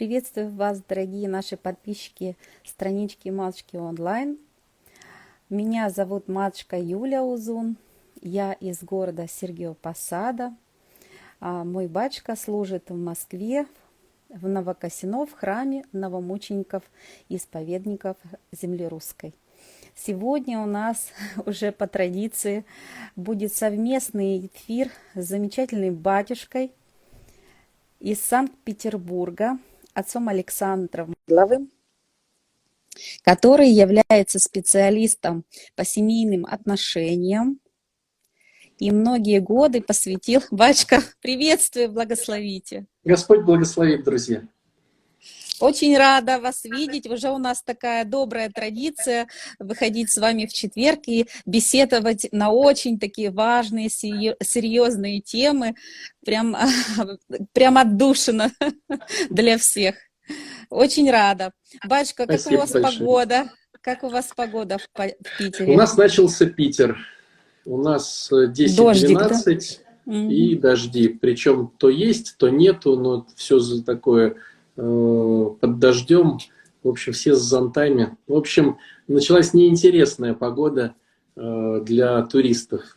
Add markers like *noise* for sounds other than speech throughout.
Приветствую вас, дорогие наши подписчики странички Матушки онлайн. Меня зовут матушка Юля Узун. Я из города Сергеев Посада. А мой батюшка служит в Москве, в Новокосино, в храме новомучеников исповедников земли русской. Сегодня у нас *laughs* уже по традиции будет совместный эфир с замечательным батюшкой из Санкт-Петербурга, отцом Александром Главым, который является специалистом по семейным отношениям и многие годы посвятил. Бачка, приветствую, благословите. Господь благословит, друзья. Очень рада вас видеть. Уже у нас такая добрая традиция выходить с вами в четверг и беседовать на очень такие важные, серьезные темы. Прям, *laughs* прям отдушина *laughs* для всех. Очень рада. Батюшка, как Спасибо у вас большое. погода? Как у вас погода в, Питере? У нас начался Питер. У нас 10-12 да? и дожди. Причем то есть, то нету, но все такое Э, под дождем, в общем, все с зонтами. В общем, началась неинтересная погода э, для туристов.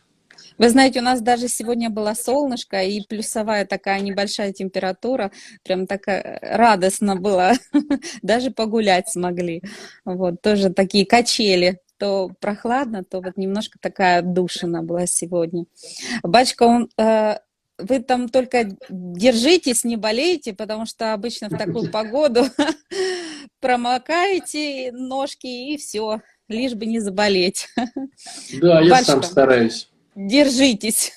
Вы знаете, у нас даже сегодня было солнышко и плюсовая такая небольшая температура. Прям такая радостно было. *laughs* Даже погулять смогли. Вот, тоже такие качели. То прохладно, то вот немножко такая душина была сегодня. Бачка, он э, вы там только держитесь, не болейте, потому что обычно в такую погоду *laughs* промокаете ножки и все, лишь бы не заболеть. Да, я Бальшка, сам стараюсь. Держитесь.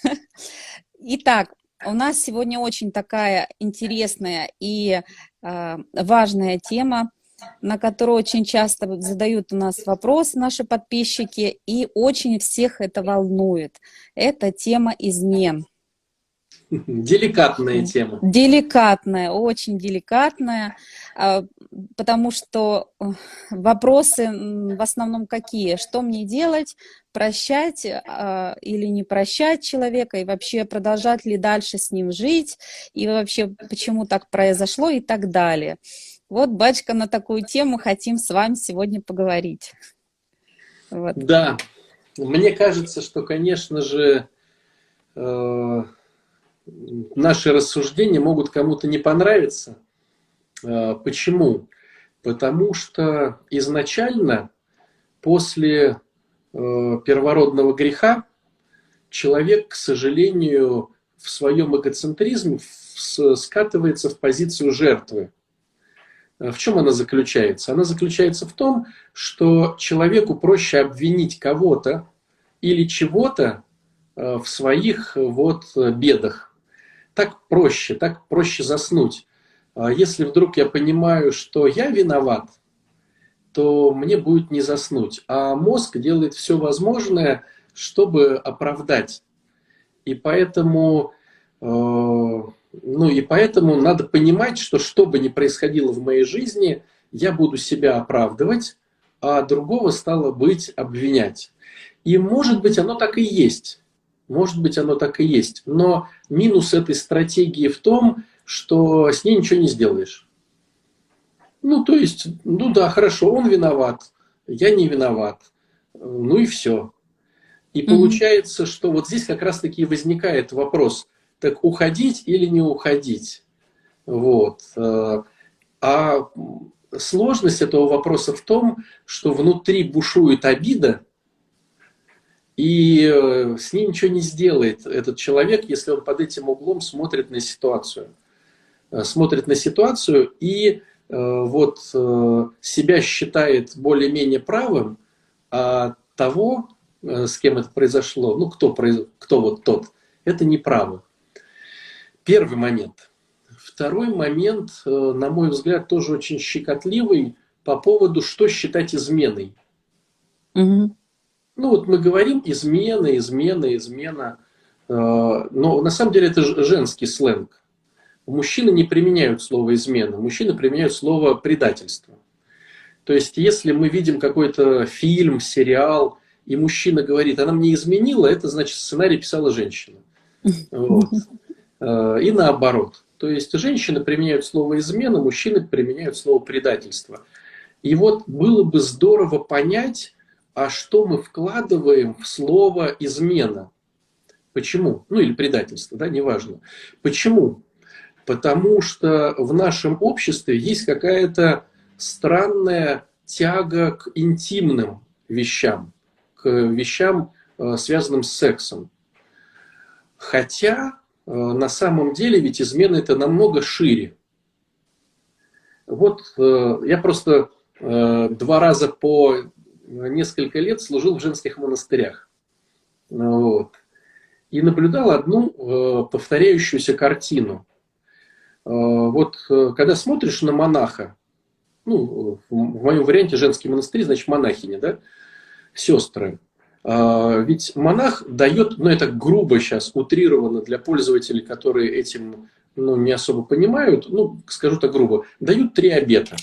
Итак, у нас сегодня очень такая интересная и э, важная тема, на которую очень часто задают у нас вопросы наши подписчики, и очень всех это волнует. Это тема измен. *laughs* Деликатная тема. Деликатная, очень деликатная, а, потому что э, вопросы в основном какие? Что мне делать? Прощать а, или не прощать человека? И вообще продолжать ли дальше с ним жить? И вообще почему так произошло и так далее. Вот, батюшка, на такую тему хотим с вами сегодня поговорить. Вот. Да, мне кажется, что, конечно же, э наши рассуждения могут кому-то не понравиться. А, почему? Потому что изначально после э, первородного греха человек, к сожалению, в своем эгоцентризме скатывается в позицию жертвы. А в чем она заключается? Она заключается в том, что человеку проще обвинить кого-то или чего-то в своих вот бедах так проще, так проще заснуть. А если вдруг я понимаю, что я виноват, то мне будет не заснуть. А мозг делает все возможное, чтобы оправдать. И поэтому, э, ну и поэтому надо понимать, что что бы ни происходило в моей жизни, я буду себя оправдывать, а другого стало быть обвинять. И может быть оно так и есть. Может быть, оно так и есть. Но минус этой стратегии в том, что с ней ничего не сделаешь. Ну, то есть, ну да, хорошо, он виноват, я не виноват. Ну и все. И получается, что вот здесь как раз-таки возникает вопрос, так уходить или не уходить? Вот. А сложность этого вопроса в том, что внутри бушует обида, и э, с ним ничего не сделает этот человек, если он под этим углом смотрит на ситуацию. Э, смотрит на ситуацию и э, вот себя считает более-менее правым, а того, с кем это произошло, ну кто, кто вот тот, это неправо. Первый момент. Второй момент, на мой взгляд, тоже очень щекотливый по поводу, что считать изменой. Угу. Ну вот мы говорим измена, измена, измена. Э, но на самом деле это женский сленг. Мужчины не применяют слово измена, мужчины применяют слово предательство. То есть, если мы видим какой-то фильм, сериал, и мужчина говорит, она мне изменила, это значит сценарий писала женщина. Вот. Э, и наоборот. То есть женщины применяют слово измена, мужчины применяют слово предательство. И вот было бы здорово понять, а что мы вкладываем в слово измена. Почему? Ну или предательство, да, неважно. Почему? Потому что в нашем обществе есть какая-то странная тяга к интимным вещам, к вещам, э, связанным с сексом. Хотя э, на самом деле ведь измена это намного шире. Вот э, я просто два раза по несколько лет служил в женских монастырях. Вот. И наблюдал одну повторяющуюся картину. Вот когда смотришь на монаха, ну, в моем варианте женский монастырь, значит, монахини, да, сестры. А, ведь монах дает, ну это грубо сейчас, утрированно для пользователей, которые этим ну, не особо понимают, ну, скажу так грубо, дают три обета.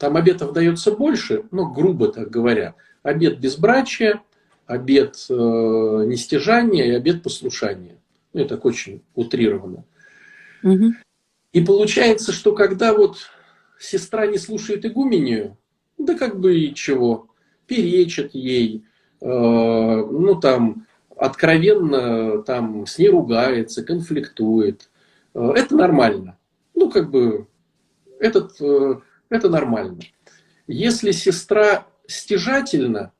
Там обетов дается больше, но грубо так говоря. Обет безбрачия, обет э, нестяжания и обет послушания. Ну, это так очень утрированно. Угу. И получается, что когда вот сестра не слушает игумению, да как бы и чего, перечит ей, э, ну там откровенно там с ней ругается, конфликтует. Э, это нормально. Ну как бы этот, э, это нормально. Если сестра стяжательна,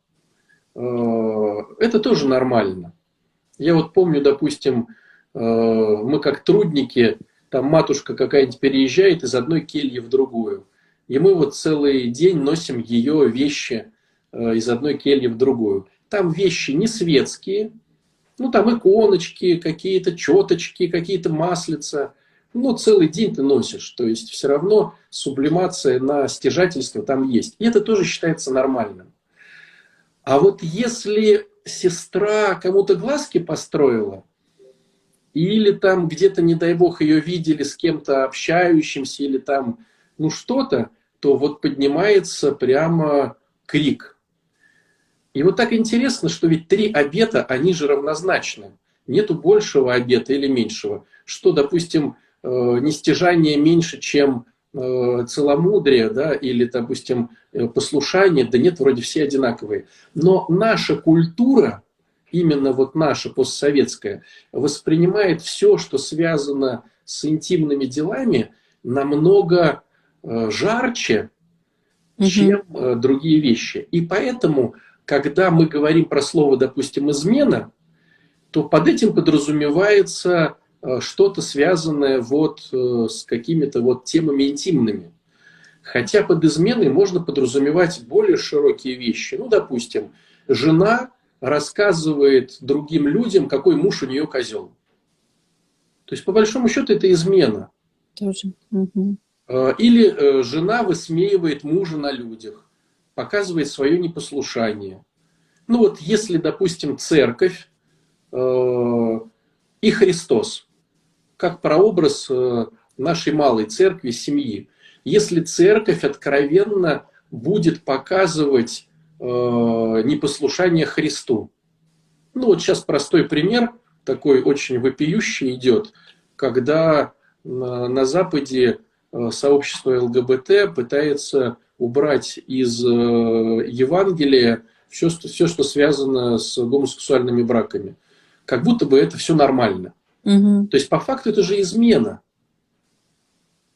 э, это тоже нормально. Я вот помню, допустим, э, мы как трудники там матушка какая-нибудь переезжает из одной кельи в другую. И мы вот целый день носим ее вещи э, из одной кельи в другую. Там вещи не светские, ну там иконочки, какие-то четочки, какие-то маслица. Ну, целый день ты носишь. То есть все равно сублимация на стяжательство там есть. И это тоже считается нормальным. А вот если сестра кому-то глазки построила, или там где-то, не дай бог, ее видели с кем-то общающимся, или там, ну что-то, то вот поднимается прямо крик. И вот так интересно, что ведь три обета, они же равнозначны. Нету большего обета или меньшего. Что, допустим, нестяжание меньше, чем э, целомудрие, да, или, допустим, э, послушание, да нет, вроде все одинаковые. Но наша культура, именно вот наша постсоветская, воспринимает все, что связано с интимными делами, намного э, жарче, угу. чем э, другие вещи. И поэтому, когда мы говорим про слово, допустим, измена, то под этим подразумевается э, что-то связанное вот с какими-то вот темами интимными. Хотя под изменой можно подразумевать более широкие вещи. Ну, допустим, жена рассказывает другим людям, какой муж у нее козел. То есть, по большому счету, это измена. Тоже. Угу. Или э, жена высмеивает мужа на людях, показывает свое непослушание. Ну вот, если, допустим, церковь э, и Христос, как прообраз э, нашей малой церкви, семьи, если церковь откровенно будет показывать э, непослушание Христу. Ну вот сейчас простой пример, такой очень вопиющий идет, когда на, Западе э, сообщество ЛГБТ пытается убрать из Евангелия все, что, все, что связано с гомосексуальными браками. Как будто бы это все нормально. То есть по факту это же измена.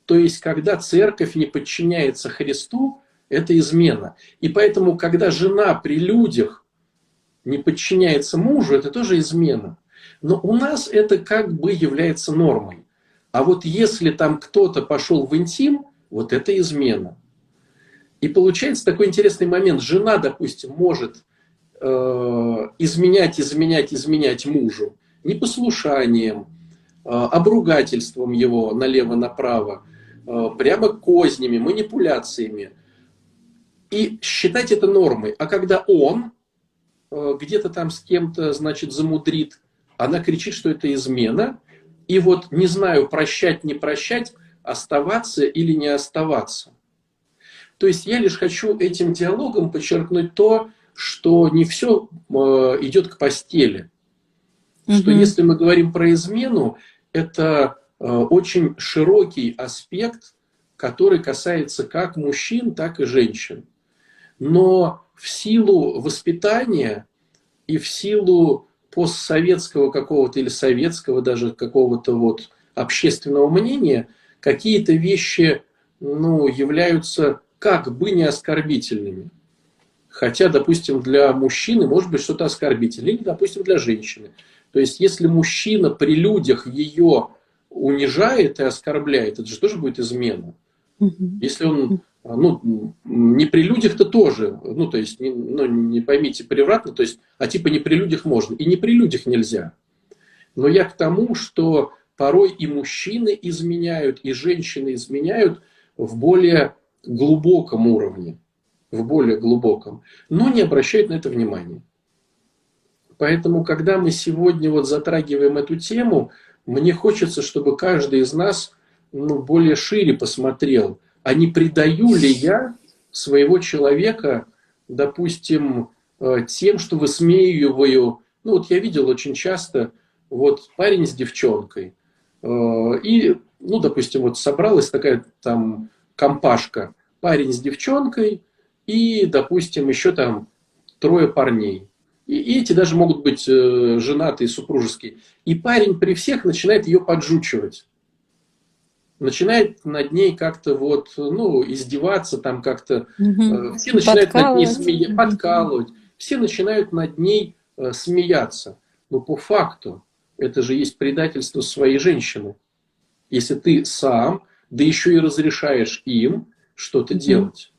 То есть когда церковь не подчиняется Христу, это измена. И поэтому, когда жена при людях не подчиняется мужу, это тоже измена. Но у нас это как бы является нормой. А вот если там кто-то пошел в интим, вот это измена. И получается такой интересный момент. Жена, допустим, может э, изменять, изменять, изменять мужу непослушанием, э, обругательством его налево-направо, э, прямо кознями, манипуляциями – и считать это нормой. А когда он э, где-то там с кем-то, значит, замудрит, она кричит, что это измена, и вот не знаю, прощать, не прощать, оставаться или не оставаться. То есть я лишь хочу этим диалогом подчеркнуть то, что не все идет к постели. Угу. Что если мы говорим про измену, это э, очень широкий аспект, который касается как мужчин, так и женщин. Но в силу воспитания и в силу постсоветского какого-то или советского даже какого-то вот общественного мнения какие-то вещи ну, являются как бы не оскорбительными. Хотя, допустим, для мужчины может быть что-то оскорбительное, или, допустим, для женщины. То есть, если мужчина при людях ее унижает и оскорбляет, это же тоже будет измена. Если он, ну, не при людях-то тоже, ну, то есть, не, ну, не поймите превратно, то есть, а типа не при людях можно, и не при людях нельзя. Но я к тому, что порой и мужчины изменяют, и женщины изменяют в более глубоком уровне, в более глубоком, но не обращают на это внимания. Поэтому, когда мы сегодня вот затрагиваем эту тему, мне хочется, чтобы каждый из нас ну, более шире посмотрел, а не предаю ли я своего человека, допустим, э, тем, что высмеиваю. Ну вот я видел очень часто, вот парень с девчонкой, э, и, ну, допустим, вот собралась такая там компашка, парень с девчонкой и, допустим, еще там трое парней. И, и эти даже могут быть э, женатые, супружеские. И парень при всех начинает ее поджучивать. Начинает над ней как-то вот, ну, издеваться, там как-то. Угу. Все начинают над ней смеяться, подкалывать. Все начинают над ней э, смеяться. Но по факту это же есть предательство своей женщины. Если ты сам, да еще и разрешаешь им что-то делать.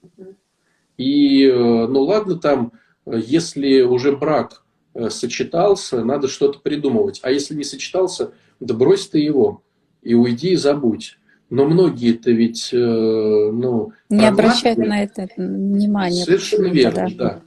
И, э, ну ладно, там если уже брак э, сочетался, надо что-то придумывать. А если не сочетался, да брось ты его и уйди и забудь. Но многие-то ведь, э, ну... Не обращают на это внимания. Совершенно верно, да. да.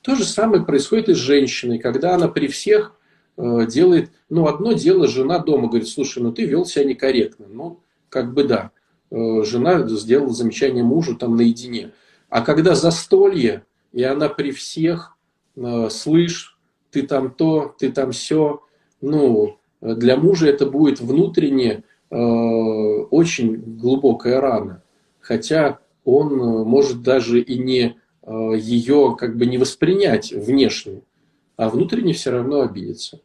То же самое происходит и с женщиной, когда она при всех э, делает... Ну, одно дело, жена дома говорит, слушай, ну ты вел себя некорректно. Ну, как бы да. Жена сделала замечание мужу там наедине. А когда застолье, и она при всех, э, слышь, ты там то, ты там все, ну, для мужа это будет внутренне э, очень глубокая рана. Хотя он э, может даже и не ее как бы не воспринять внешне, а внутренне все равно обидеться.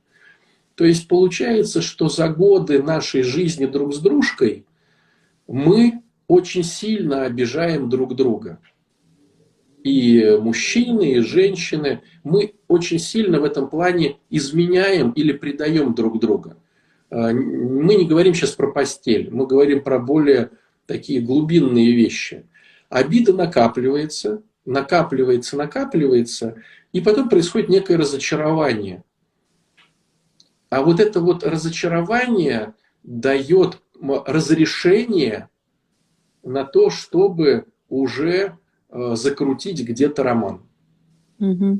То есть получается, что за годы нашей жизни друг с дружкой мы очень сильно обижаем друг друга и мужчины, и женщины, мы очень сильно в этом плане изменяем или предаем друг друга. А, мы не говорим сейчас про постель, мы говорим про более такие глубинные вещи. Обида накапливается, накапливается, накапливается, и потом происходит некое разочарование. А вот это вот разочарование дает разрешение на то, чтобы уже Э, закрутить где-то роман. Угу.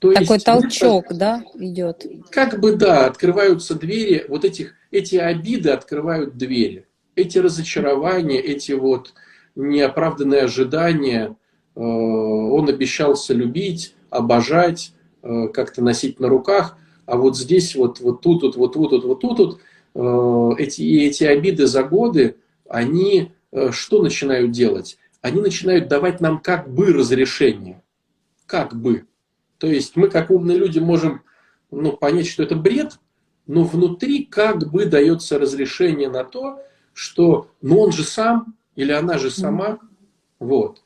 То Такой есть, толчок, это, да, идет. Как бы да, открываются двери, вот этих, эти обиды открывают двери. Эти разочарования, эти вот неоправданные ожидания. Э, он обещался любить, обожать, э, как-то носить на руках, а вот здесь вот, вот тут, вот, вот тут, вот, вот тут, вот, эти, эти обиды за годы, они что начинают делать? Они начинают давать нам как бы разрешение. Как бы. То есть мы, как умные люди, можем ну, понять, что это бред, но внутри как бы дается разрешение на то, что ну он же сам или она же сама. Вот.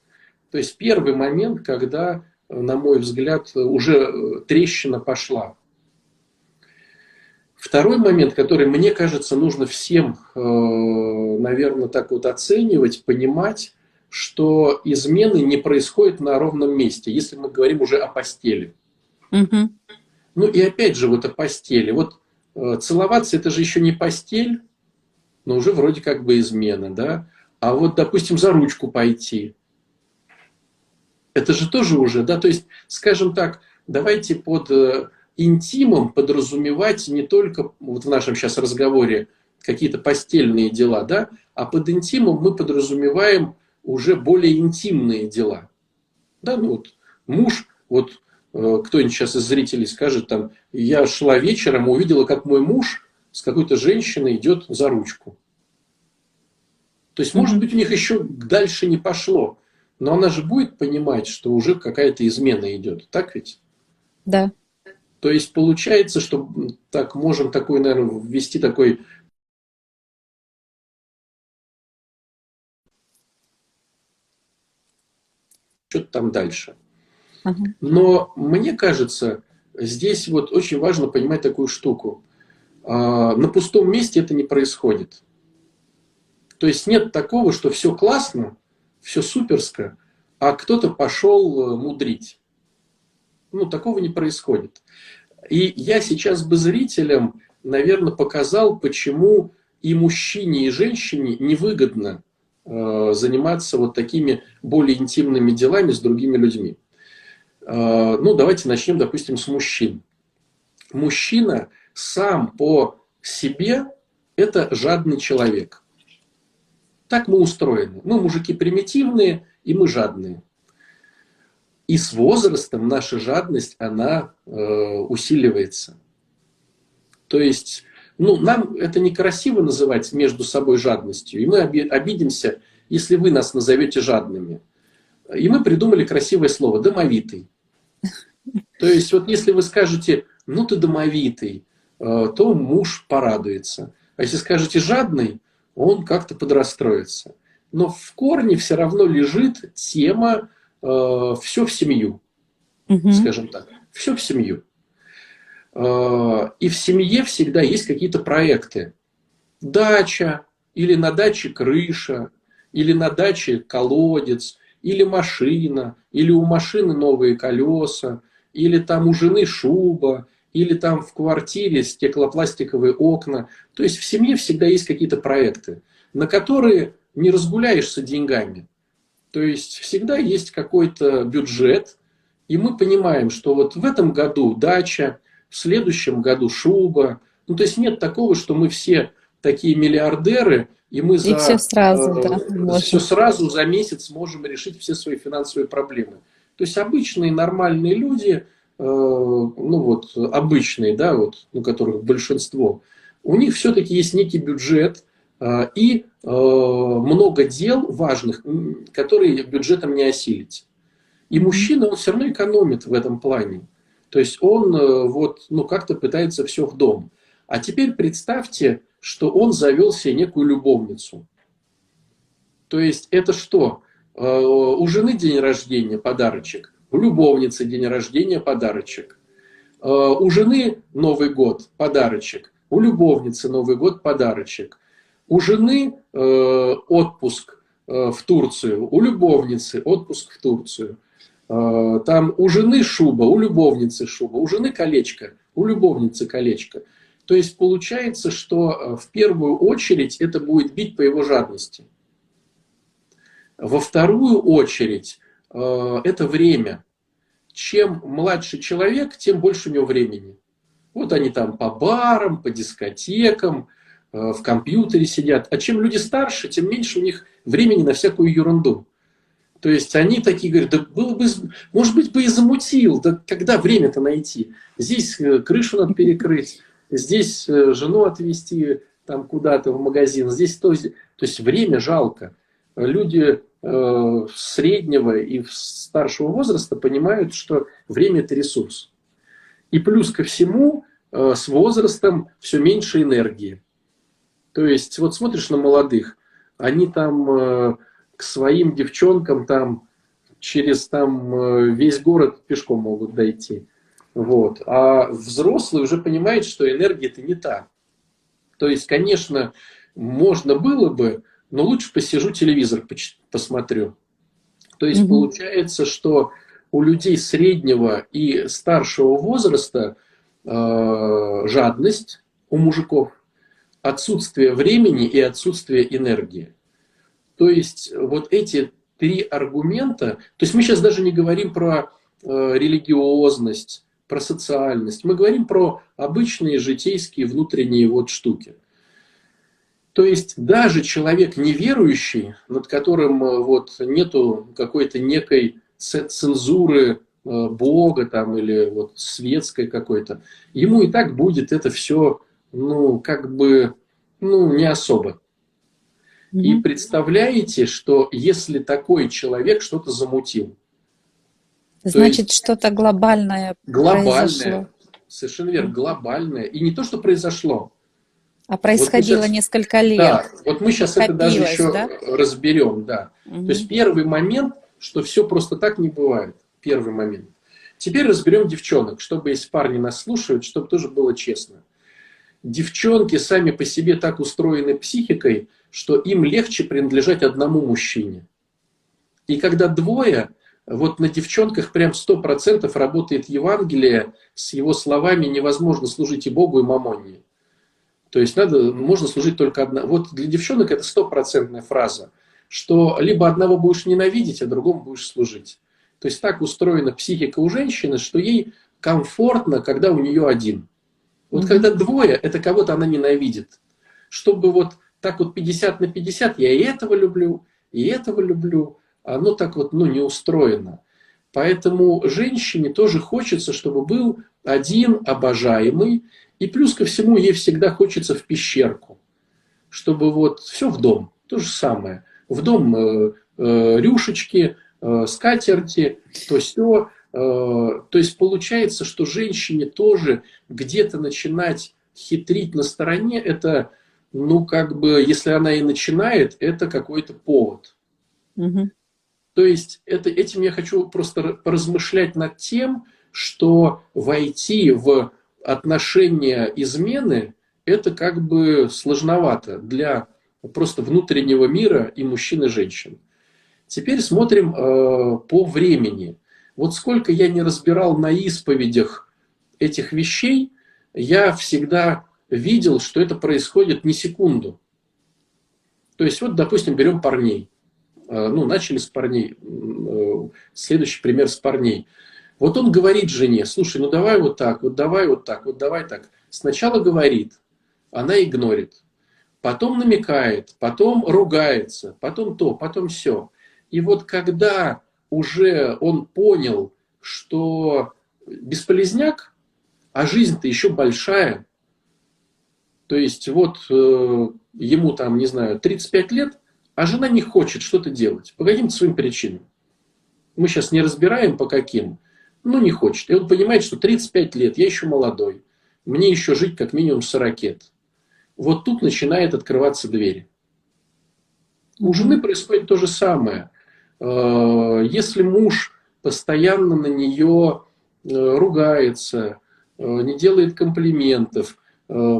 То есть первый момент, когда, на мой взгляд, уже трещина пошла. Второй момент, который, мне кажется, нужно всем, э, наверное, так вот оценивать, понимать, что измены не происходят на ровном месте, если мы говорим уже о постели. Угу. Ну и опять же вот о постели. Вот э, целоваться это же еще не постель, но уже вроде как бы измена, да? А вот, допустим, за ручку пойти. Это же тоже уже, да? То есть, скажем так, давайте под э, интимом подразумевать не только вот в нашем сейчас разговоре какие-то постельные дела, да, а под интимом мы подразумеваем уже более интимные дела. Да, ну вот муж, вот э, кто-нибудь сейчас из зрителей скажет, там, я шла вечером, увидела, как мой муж с какой-то женщиной идет за ручку. То есть, может быть, у них еще дальше не пошло, но она же будет понимать, что уже какая-то измена идет, так ведь? Да. То есть получается, что так можем такой, наверное, ввести такой что-то там дальше. Но мне кажется, здесь вот очень важно понимать такую штуку. А, на пустом месте это не происходит. То есть нет такого, что все классно, все суперско, а кто-то пошел э, мудрить. Ну, такого не происходит. И я сейчас бы зрителям, наверное, показал, почему и мужчине, и женщине невыгодно заниматься вот такими более интимными делами с другими людьми. Э, ну, давайте начнем, допустим, с мужчин. Мужчина сам по себе – это жадный человек. Так мы устроены. Мы мужики примитивные, и мы жадные. И с возрастом наша жадность, она э, усиливается. То есть, ну, нам это некрасиво называть между собой жадностью. И мы обидимся, если вы нас назовете жадными. И мы придумали красивое слово «домовитый». То есть, вот если вы скажете, ну ты домовитый, э, то муж порадуется. А если скажете жадный, он как-то подрастроится. Но в корне все равно лежит тема э, все в семью, угу. скажем так, все в семью. Э, и в семье всегда есть какие-то проекты. Дача, или на даче крыша, или на даче колодец, или машина, или у машины новые колеса, или там у жены шуба, или там в квартире стеклопластиковые окна. То есть в семье всегда есть какие-то проекты, на которые не разгуляешься деньгами. То есть всегда есть какой-то бюджет, и мы понимаем, что вот в этом году дача, в следующем году шуба. Ну, то есть нет такого, что мы все такие миллиардеры, и мы и за, все сразу, э, да, все сразу за месяц можем решить все свои финансовые проблемы. То есть обычные нормальные люди, э, ну вот обычные, да, вот, ну, которых большинство, у них все-таки есть некий бюджет, а, и много дел важных, которые бюджетом не осилить. И мужчина, он все равно экономит в этом плане. То есть он э, вот, ну, как-то пытается все в дом. А теперь представьте, что он завел себе некую любовницу. То есть это что? А, у жены день рождения подарочек, у любовницы день рождения подарочек. У жены Новый год подарочек, у любовницы Новый год подарочек. У жены э, отпуск э, в Турцию, у любовницы отпуск в Турцию. Э, там у жены шуба, у любовницы шуба, у жены колечко, у любовницы колечко. То есть получается, что э, в первую очередь это будет бить по его жадности. Во вторую очередь э, это время. Чем младше человек, тем больше у него времени. Вот они там по барам, по дискотекам, в компьютере сидят. А чем люди старше, тем меньше у них времени на всякую ерунду. То есть они такие говорят, да было бы, может быть, бы и замутил, да когда время-то найти? Здесь э, крышу надо перекрыть, здесь э, жену отвезти там куда-то в магазин, здесь то, то есть время жалко. Люди э, среднего и старшего возраста понимают, что время это ресурс. И плюс ко всему, э, с возрастом все меньше энергии. То есть, вот смотришь на молодых, они там э, к своим девчонкам там через там э, весь город пешком могут дойти. Вот. А взрослый уже понимает, что энергия это не та. То есть, конечно, можно было бы, но лучше посижу телевизор посмотрю. То есть, mm получается, что у людей среднего и старшего возраста э, жадность у мужиков отсутствие времени и отсутствие энергии. То есть вот эти три аргумента, то есть мы сейчас даже не говорим про э, религиозность, про социальность, мы говорим про обычные житейские внутренние вот штуки. То есть даже человек неверующий, над которым э, вот нету какой-то некой цензуры э, Бога там или вот светской какой-то, ему и так будет это все ну, как бы, ну, не особо. Mm-hmm. И представляете, что если такой человек что-то замутил, Значит, что-то глобальное, глобальное произошло. Совершенно верно, глобальное. И не то, что произошло. А происходило вот сейчас, несколько лет. Да, вот мы сейчас это даже еще да? разберем, да. Угу. То есть первый момент, что все просто так не бывает. Первый момент. Теперь разберем девчонок, чтобы, если парни нас слушают, чтобы тоже было честно. Девчонки сами по себе так устроены психикой, что им легче принадлежать одному мужчине. И когда двое, вот на девчонках прям сто процентов работает Евангелие с его словами «невозможно служить и Богу, и мамоне». То есть надо, можно служить только одна. Вот для девчонок это стопроцентная фраза, что либо одного будешь ненавидеть, а другому будешь служить. То есть так устроена психика у женщины, что ей комфортно, когда у нее один. Вот mm-hmm. когда двое, это кого-то она ненавидит. Чтобы вот так вот 50 на 50, я и этого люблю, и этого люблю, оно так вот ну, не устроено. Поэтому женщине тоже хочется, чтобы был один обожаемый, и плюс ко всему ей всегда хочется в пещерку, чтобы вот все в дом, то же самое. В дом э, э, рюшечки, э, скатерти, то все. Э, то есть получается, что женщине тоже где-то начинать хитрить на стороне, это, ну, как бы, если она и начинает, это какой-то повод. Угу. То есть это, этим я хочу просто поразмышлять над тем, что войти в отношения измены, это как бы сложновато для просто внутреннего мира и мужчин и женщин. Теперь смотрим э, по времени. Вот сколько я не разбирал на исповедях этих вещей, я всегда видел, что это происходит не секунду. То есть вот, допустим, берем парней. Э, ну, начали с парней. Э, следующий пример с парней. Вот он говорит жене, слушай, ну давай вот так, вот давай вот так, вот давай так. Сначала говорит, она игнорит. Потом намекает, потом ругается, потом то, потом все. И вот когда уже он понял, что бесполезняк, а жизнь-то еще большая, то есть вот э, ему там, не знаю, 35 лет, а жена не хочет что-то делать по каким-то своим причинам. Мы сейчас не разбираем по каким, ну не хочет. И он понимает, что 35 лет, я еще молодой, мне еще жить как минимум 40 лет. Вот тут начинает открываться двери. У жены происходит то же самое. Э, если муж постоянно на нее э, ругается, э, не делает комплиментов,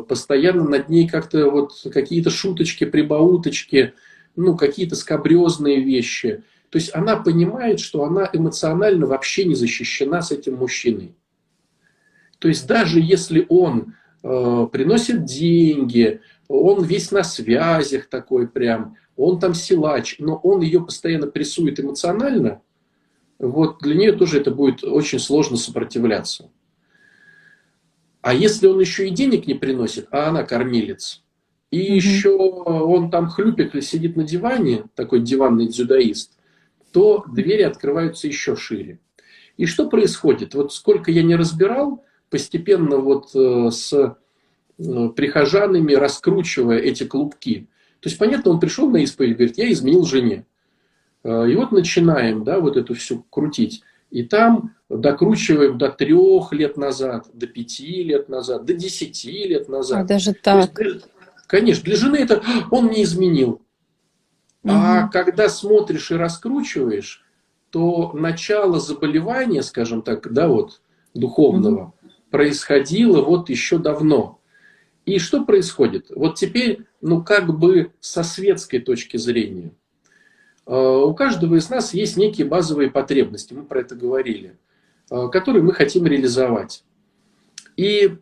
постоянно над ней как-то вот какие-то шуточки, прибауточки – ну, какие-то скабрезные вещи. То есть она понимает, что она эмоционально вообще не защищена с этим мужчиной. То есть даже если он э, приносит деньги, он весь на связях такой прям, он там силач, но он ее постоянно прессует эмоционально, вот для нее тоже это будет очень сложно сопротивляться. А если он еще и денег не приносит, а она кормилец, и mm-hmm. еще он там хлюпик сидит на диване, такой диванный дзюдоист, то двери открываются еще шире. И что происходит? Вот сколько я не разбирал, постепенно вот э, с э, прихожанами раскручивая эти клубки. То есть, понятно, он пришел на исповедь, говорит, я изменил жене. Э, и вот начинаем, да, вот эту всю крутить. И там докручиваем до трех лет назад, до пяти лет назад, до десяти лет назад. А даже так. есть, Конечно, для жены это он мне изменил. Угу. А когда смотришь и раскручиваешь, то начало заболевания, скажем так, да, вот, духовного, угу. происходило вот еще давно. И что происходит? Вот теперь, ну, как бы со светской точки зрения. А, у каждого из нас есть некие базовые потребности, мы про это говорили, а, которые мы хотим реализовать. И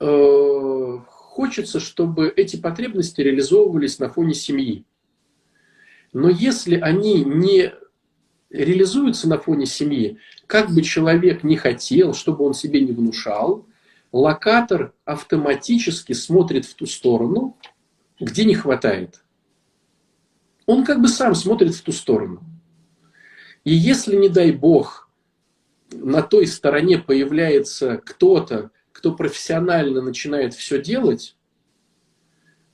э, хочется, чтобы эти потребности реализовывались на фоне семьи. Но если они не реализуются на фоне семьи, как бы человек не хотел, чтобы он себе не внушал, локатор автоматически смотрит в ту сторону, где не хватает. Он как бы сам смотрит в ту сторону. И если, не дай бог, на той стороне появляется кто-то, кто профессионально начинает все делать,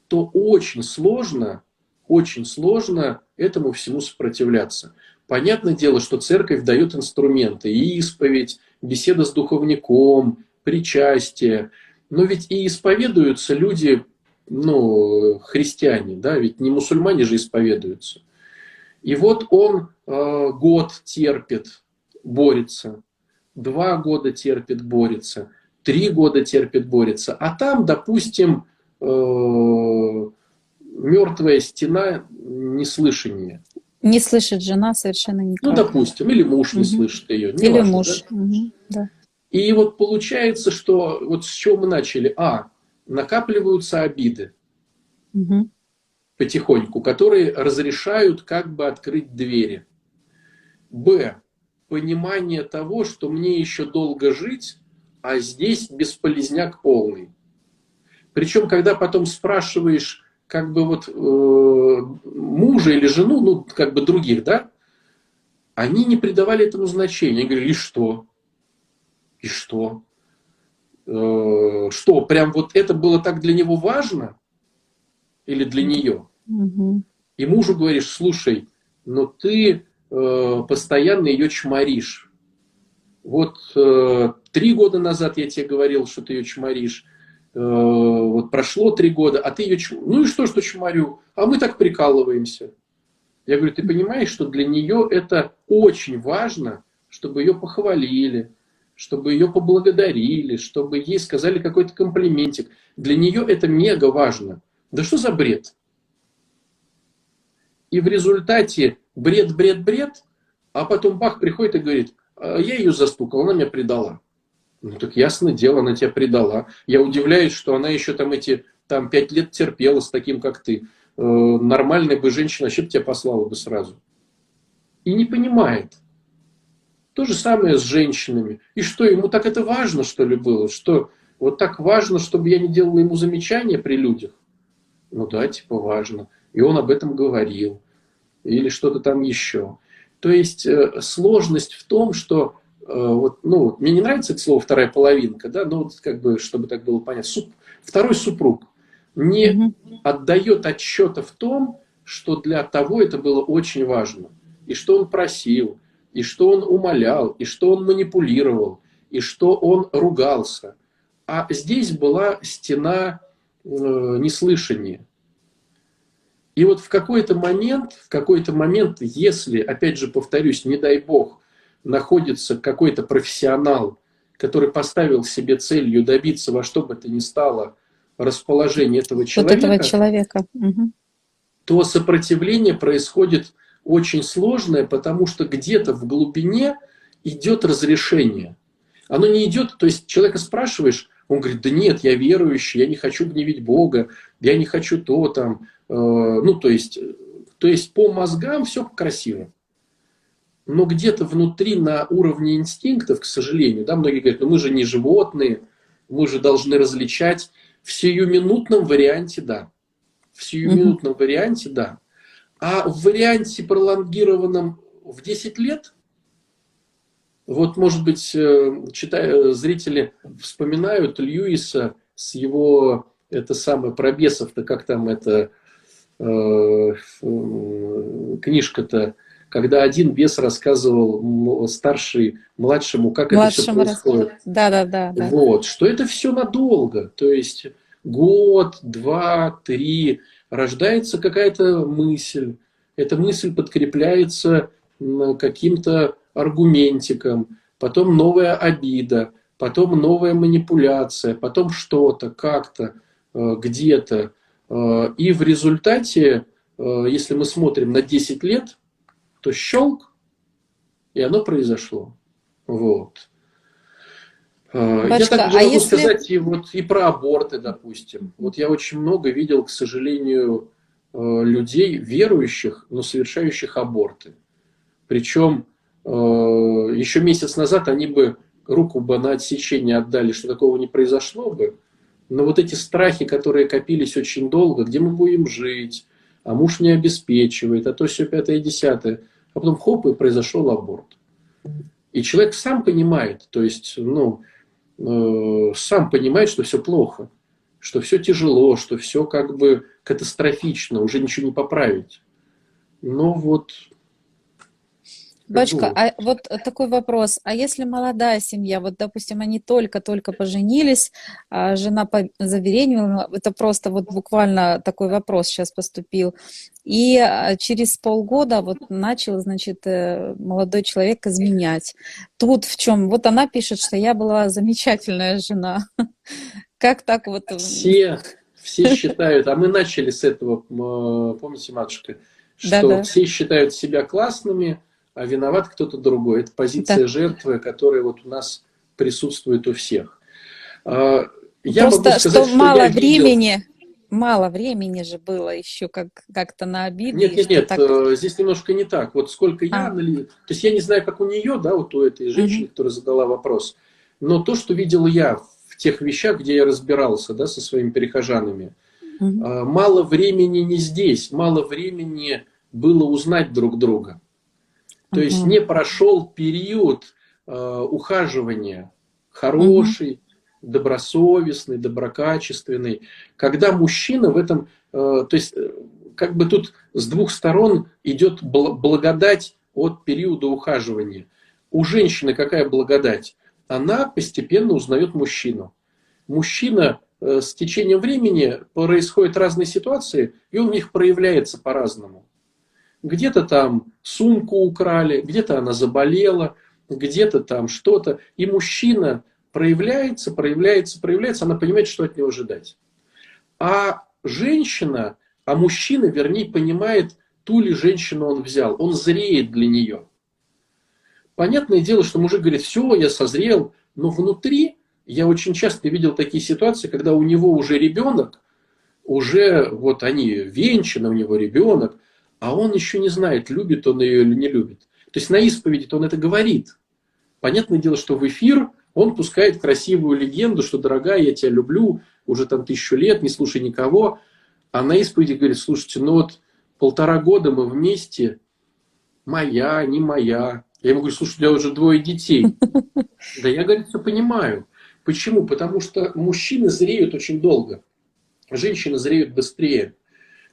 то очень сложно очень сложно этому всему сопротивляться. Понятное дело, что церковь дает инструменты, и исповедь, беседа с духовником, причастие. Но ведь и исповедуются люди, ну, христиане, да, ведь не мусульмане же исповедуются. И вот он э, год терпит, борется, два года терпит, борется, три года терпит, борется. А там, допустим, э, мертвая стена неслышания. Не слышит жена совершенно никак. Ну, допустим, или муж не угу. слышит ее. или важно, муж. Да? Угу, да. И вот получается, что вот с чего мы начали? А, накапливаются обиды угу. потихоньку, которые разрешают как бы открыть двери. Б, понимание того, что мне еще долго жить, а здесь бесполезняк полный. Причем, когда потом спрашиваешь, как бы вот э, мужа или жену, ну, как бы других, да, они не придавали этому значения. Они говорили, и что? И что? Э, что, прям вот это было так для него важно? Или для нее? Угу. И мужу говоришь, слушай, но ты э, постоянно ее чморишь. Вот э, три года назад я тебе говорил, что ты ее чморишь. Э, вот прошло три года, а ты ее чм... Ну и что, что чморю? А мы так прикалываемся. Я говорю, ты понимаешь, что для нее это очень важно, чтобы ее похвалили, чтобы ее поблагодарили, чтобы ей сказали какой-то комплиментик. Для нее это мега важно. Да что за бред? И в результате бред, бред, бред, а потом бах приходит и говорит, «А я ее застукал, она меня предала. Ну так ясно дело, она тебя предала. Я удивляюсь, что она еще там эти там пять лет терпела с таким, как ты. Э, нормальная бы женщина вообще тебя послала бы сразу. И не понимает. То же самое с женщинами. И что, ему так это важно, что ли, было? Что вот так важно, чтобы я не делала ему замечания при людях? Ну да, типа важно. И он об этом говорил. Или что-то там еще. То есть э, сложность в том, что Э, вот, ну, мне не нравится это слово вторая половинка, да, но вот как бы, чтобы так было понятно, суп, второй супруг не mm отдает отчета в том, что для того это было очень важно, и что он просил, и что он умолял, и что он манипулировал, и что он ругался. А здесь была стена э, неслышания. И вот в какой-то момент, в какой-то момент, если, опять же повторюсь, не дай бог, находится какой-то профессионал, который поставил себе целью добиться во что бы то ни стало расположения этого человека, вот этого человека. то сопротивление происходит очень сложное, потому что где-то в глубине идет разрешение. Оно не идет, то есть человека спрашиваешь, он говорит, да нет, я верующий, я не хочу гневить Бога, я не хочу то там, э, ну то есть, то есть по мозгам все красиво но где-то внутри на уровне инстинктов, к сожалению, да, многие говорят, ну мы же не животные, мы же должны различать. В сиюминутном варианте да. В сиюминутном mm-hmm. варианте да. А в варианте пролонгированном в 10 лет, вот, может быть, э, читая, зрители вспоминают Льюиса с его, это самое, про бесов-то, как там это, э, книжка-то, когда один бес рассказывал старший младшему, как Младшему это все происходит. Да, да, да, да. Вот, что это все надолго. То есть год, два, три, рождается какая-то мысль. Эта мысль подкрепляется каким-то аргументиком, потом новая обида, потом новая манипуляция, потом что-то, как-то, э, где-то. Э, и в результате, э, если мы смотрим на 10 лет, то щелк, и оно произошло. Вот. А, Бачка, я так могу а если... сказать и, вот, и про аборты, допустим. Вот я очень много видел, к сожалению, э, людей, верующих, но совершающих аборты. Причем э, еще месяц назад они бы руку бы на отсечение отдали, что такого не произошло бы. Но вот эти страхи, которые копились очень долго, где мы будем жить, а муж не обеспечивает, а то все пятое и десятое а потом хоп, и произошел аборт. И человек сам понимает, то есть, ну, э, сам понимает, что все плохо. что все тяжело, что все как бы катастрофично, уже ничего не поправить. Но вот Бачка, а вот такой вопрос. А если молодая семья, вот, допустим, они только-только поженились, а жена забеременела, это просто вот буквально такой вопрос сейчас поступил, и а, через полгода вот начал, значит, э, молодой человек изменять. Тут в чем? Вот она пишет, что я была замечательная жена. *laughs* Как так вот? Все, все считают, а мы начали с этого, помните, матушка, что да -да. все считают себя классными, а виноват кто-то другой. Это позиция да. жертвы, которая вот у нас присутствует у всех. А, я Просто сказать, что, что мало времени, видел... мало времени же было еще как, как-то на обиду. Нет, нет, нет, так... Э, здесь немножко не так. Вот сколько я а. анализ... То есть я не знаю, как у нее, да, вот у этой женщины, угу. которая задала вопрос, но то, что видел я в тех вещах, где я разбирался, да, со своими перехожанами, угу. мало времени не здесь, мало времени было узнать друг друга. То есть не прошел период э, ухаживания хороший, добросовестный, доброкачественный, когда мужчина в этом, э, то есть э, как бы тут с двух сторон идет благодать от периода ухаживания. У женщины какая благодать? Она постепенно узнает мужчину. Мужчина э, с течением времени происходят разные ситуации, и он в них проявляется по-разному. Где-то там сумку украли, где-то она заболела, где-то там что-то. И мужчина проявляется, проявляется, проявляется, она понимает, что от него ожидать. А женщина, а мужчина, вернее, понимает, ту ли женщину он взял. Он зреет для нее. Понятное дело, что мужик говорит, все, я созрел, но внутри я очень часто видел такие ситуации, когда у него уже ребенок, уже вот они венчаны, у него ребенок, а он еще не знает, любит он ее или не любит. То есть на исповеди он это говорит. Понятное дело, что в эфир он пускает красивую легенду, что, дорогая, я тебя люблю, уже там тысячу лет, не слушай никого. А на исповеди говорит, слушайте, ну вот полтора года мы вместе, моя, не моя. Я ему говорю, слушай, у тебя уже двое детей. Да я, говорит, все понимаю. Почему? Потому что мужчины зреют очень долго. Женщины зреют быстрее.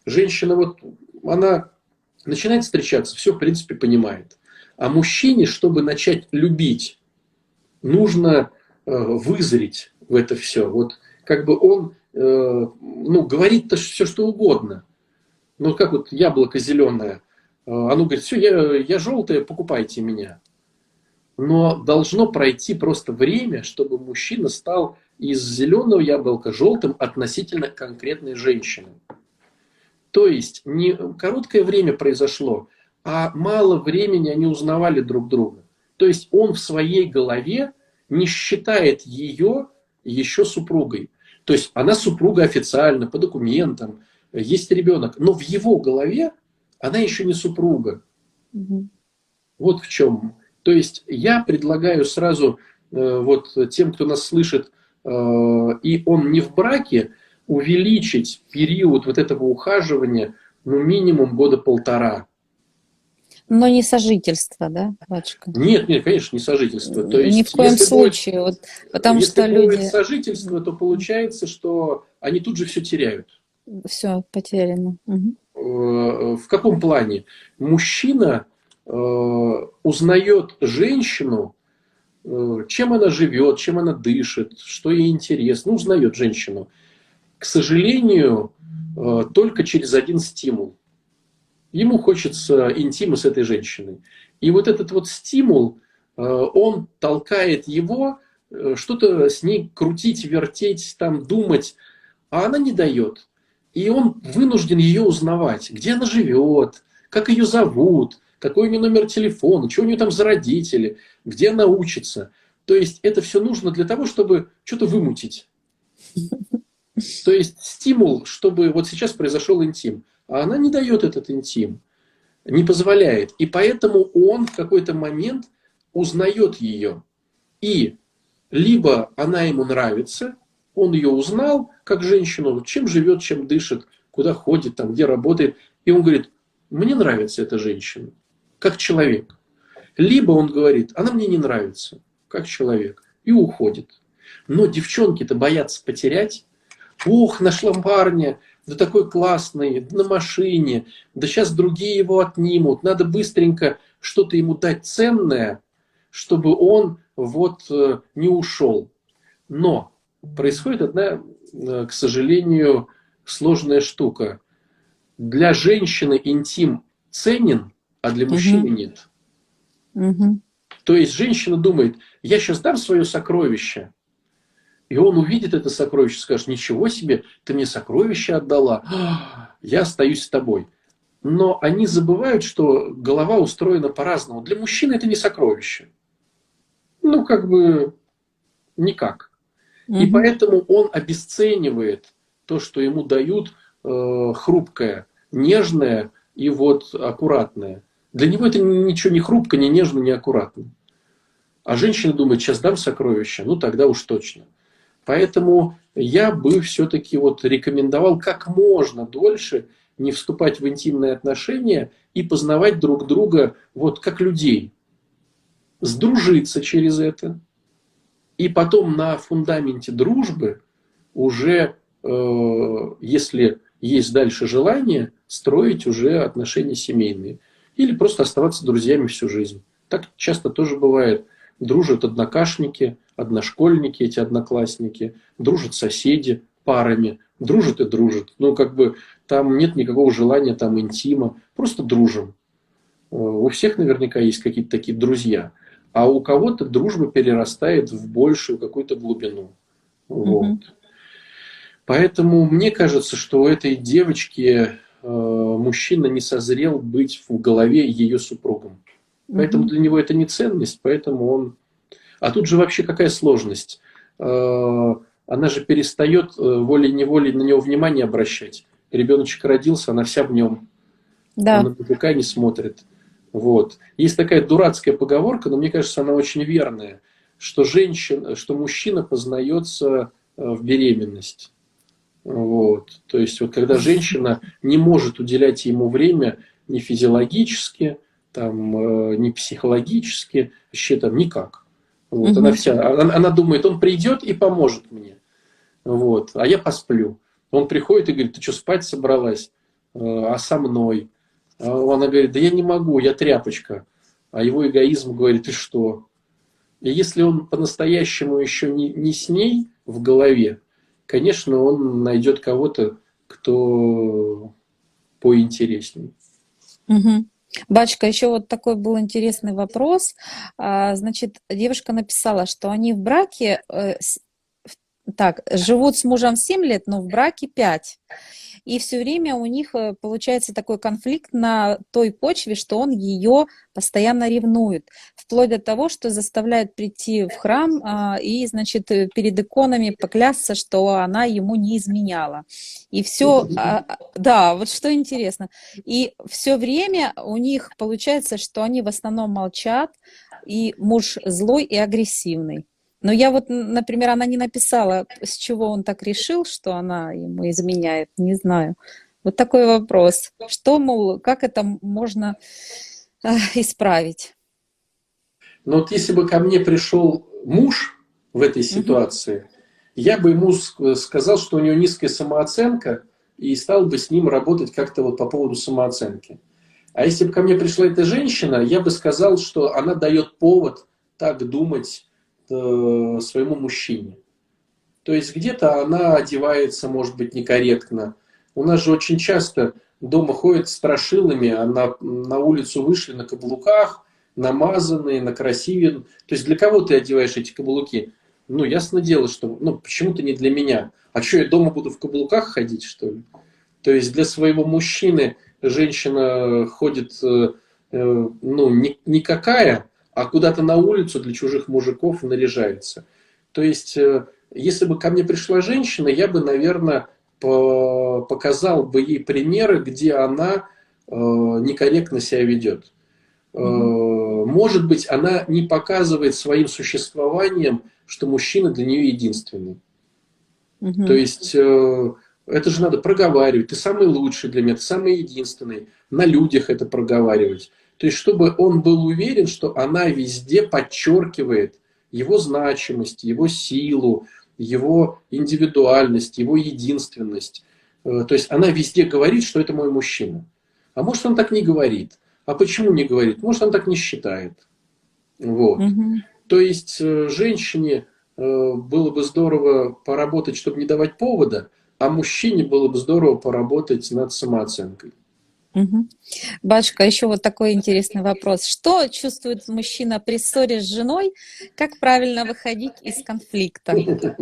Женщина вот, она начинает встречаться, все, в принципе, понимает. А мужчине, чтобы начать любить, нужно э, вызреть в это все. Вот как бы он э, ну, говорит-то все, что угодно. Ну, как вот яблоко зеленое. Э, оно говорит, все, я, я желтое, покупайте меня. Но должно пройти просто время, чтобы мужчина стал из зеленого яблока желтым относительно конкретной женщины. То есть не короткое время произошло, а мало времени они узнавали друг друга. То есть он в своей голове не считает ее еще супругой. То есть она супруга официально, по документам, есть ребенок, но в его голове она еще не супруга. Угу. Вот в чем. То есть я предлагаю сразу э, вот тем, кто нас слышит, э, и он не в браке, увеличить период вот этого ухаживания, ну, минимум года полтора. Но не сожительство, да, батюшка? Нет, нет, конечно, не сожительство. То есть, Ни в коем случае, будет, вот, потому если что люди... Если сожительство, то получается, что они тут же все теряют. Все потеряно. Угу. В каком плане? Мужчина э, узнает женщину, э, чем она живет, чем она дышит, что ей интересно, ну, узнает женщину к сожалению, э, только через один стимул. Ему хочется интима с этой женщиной. И вот этот вот стимул, э, он толкает его э, что-то с ней крутить, вертеть, там, думать, а она не дает. И он вынужден ее узнавать, где она живет, как ее зовут, какой у нее номер телефона, что у нее там за родители, где она учится. То есть это все нужно для того, чтобы что-то вымутить. То есть стимул, чтобы вот сейчас произошел интим. А она не дает этот интим, не позволяет. И поэтому он в какой-то момент узнает ее. И либо она ему нравится, он ее узнал как женщину, чем живет, чем дышит, куда ходит, там, где работает. И он говорит, мне нравится эта женщина, как человек. Либо он говорит, она мне не нравится, как человек, и уходит. Но девчонки-то боятся потерять, ох, нашла парня, да такой классный, на машине, да сейчас другие его отнимут, надо быстренько что-то ему дать ценное, чтобы он вот э, не ушел. Но происходит одна, э, к сожалению, сложная штука. Для женщины интим ценен, а для мужчины угу. нет. Угу. То есть женщина думает, я сейчас дам свое сокровище, и он увидит это сокровище, скажет, ничего себе, ты мне сокровище отдала, *gasps* я остаюсь с тобой. Но они забывают, что голова устроена по-разному. Для мужчины это не сокровище. Ну, как бы никак. Угу. И поэтому он обесценивает то, что ему дают э, хрупкое, нежное и вот аккуратное. Для него это ничего не хрупко, не нежно, не аккуратно. А женщина думает, сейчас дам сокровища, ну тогда уж точно. Поэтому я бы все-таки вот рекомендовал как можно дольше не вступать в интимные отношения и познавать друг друга вот как людей. Сдружиться через это. И потом на фундаменте дружбы уже, э, если есть дальше желание, строить уже отношения семейные. Или просто оставаться друзьями всю жизнь. Так часто тоже бывает. Дружат однокашники, одношкольники, эти одноклассники, дружат соседи парами, дружат и дружат. Ну, как бы там нет никакого желания там интима, просто дружим. Э, у всех наверняка есть какие-то такие друзья, а у кого-то дружба перерастает в большую какую-то глубину. Вот. Mm-hmm. Поэтому мне кажется, что у этой девочки э, мужчина не созрел быть в голове ее супругом. Поэтому mm-hmm. для него это не ценность, поэтому он... А тут же вообще какая сложность? Э, она же перестает э, волей-неволей на него внимание обращать. Ребеночек родился, она вся в нем. Да. Она на не смотрит. Вот. Есть такая дурацкая поговорка, но мне кажется, она очень верная, что женщина, что мужчина познается в беременность. Вот. То есть, вот когда женщина не может уделять ему время ни физиологически, там, э, ни психологически, вообще там никак. Вот, угу. она, вся, она, она думает, он придет и поможет мне. Вот, а я посплю. Он приходит и говорит, ты что, спать собралась? Э, а со мной? А она говорит, да я не могу, я тряпочка. А его эгоизм говорит, ты что? И если он по-настоящему еще не, не с ней в голове, конечно, он найдет кого-то, кто поинтереснее. Угу. Бачка, еще вот такой был интересный вопрос. А, значит, девушка написала, что они в браке, э, так, живут с мужем 7 лет, но в браке 5. И все время у них э, получается такой конфликт на той почве, что он ее постоянно ревнует, вплоть до того, что заставляет прийти в храм а, и, значит, э, перед иконами поклясться, что она ему не изменяла. И все, а, а, да, вот что интересно. И все время у них получается, что они в основном молчат, и муж злой и агрессивный. Но я вот, например, она не написала, с чего он так решил, что она ему изменяет, не знаю. Вот такой вопрос. Что, мол, как это можно э, исправить? Но вот если бы ко мне пришел муж в этой ситуации, угу. я бы ему сказал, что у него низкая самооценка, и стал бы с ним работать как-то вот по поводу самооценки. А если бы ко мне пришла эта женщина, я бы сказал, что она дает повод так думать Э, своему мужчине. То есть где-то она одевается, может быть, некорректно. У нас же очень часто дома ходят страшилами, а на, на улицу вышли на каблуках, намазанные, накрасивые. То есть для кого ты одеваешь эти каблуки? Ну, ясно дело, что ну, почему-то не для меня. А что, я дома буду в каблуках ходить, что ли? То есть для своего мужчины женщина ходит э, э, ну, ни, никакая, а куда-то на улицу для чужих мужиков наряжается. То есть, э, если бы ко мне пришла женщина, я бы, наверное, показал бы ей примеры, где она э, некорректно себя ведет. Mm-hmm. Может быть, она не показывает своим существованием, что мужчина для нее единственный. Mm-hmm. То есть это же надо проговаривать. Ты самый лучший для меня, ты самый единственный. На людях это проговаривать. То есть, чтобы он был уверен, что она везде подчеркивает его значимость, его силу, его индивидуальность, его единственность. Э, то есть она везде говорит, что это мой мужчина. А может, он так не говорит. А почему не говорит? Может, он так не считает. Вот. Угу. То есть э, женщине э, было бы здорово поработать, чтобы не давать повода, а мужчине было бы здорово поработать над самооценкой. Угу. Батюшка, еще вот такой интересный вопрос. Что чувствует мужчина при ссоре с женой? Как правильно выходить из конфликта? *laughs*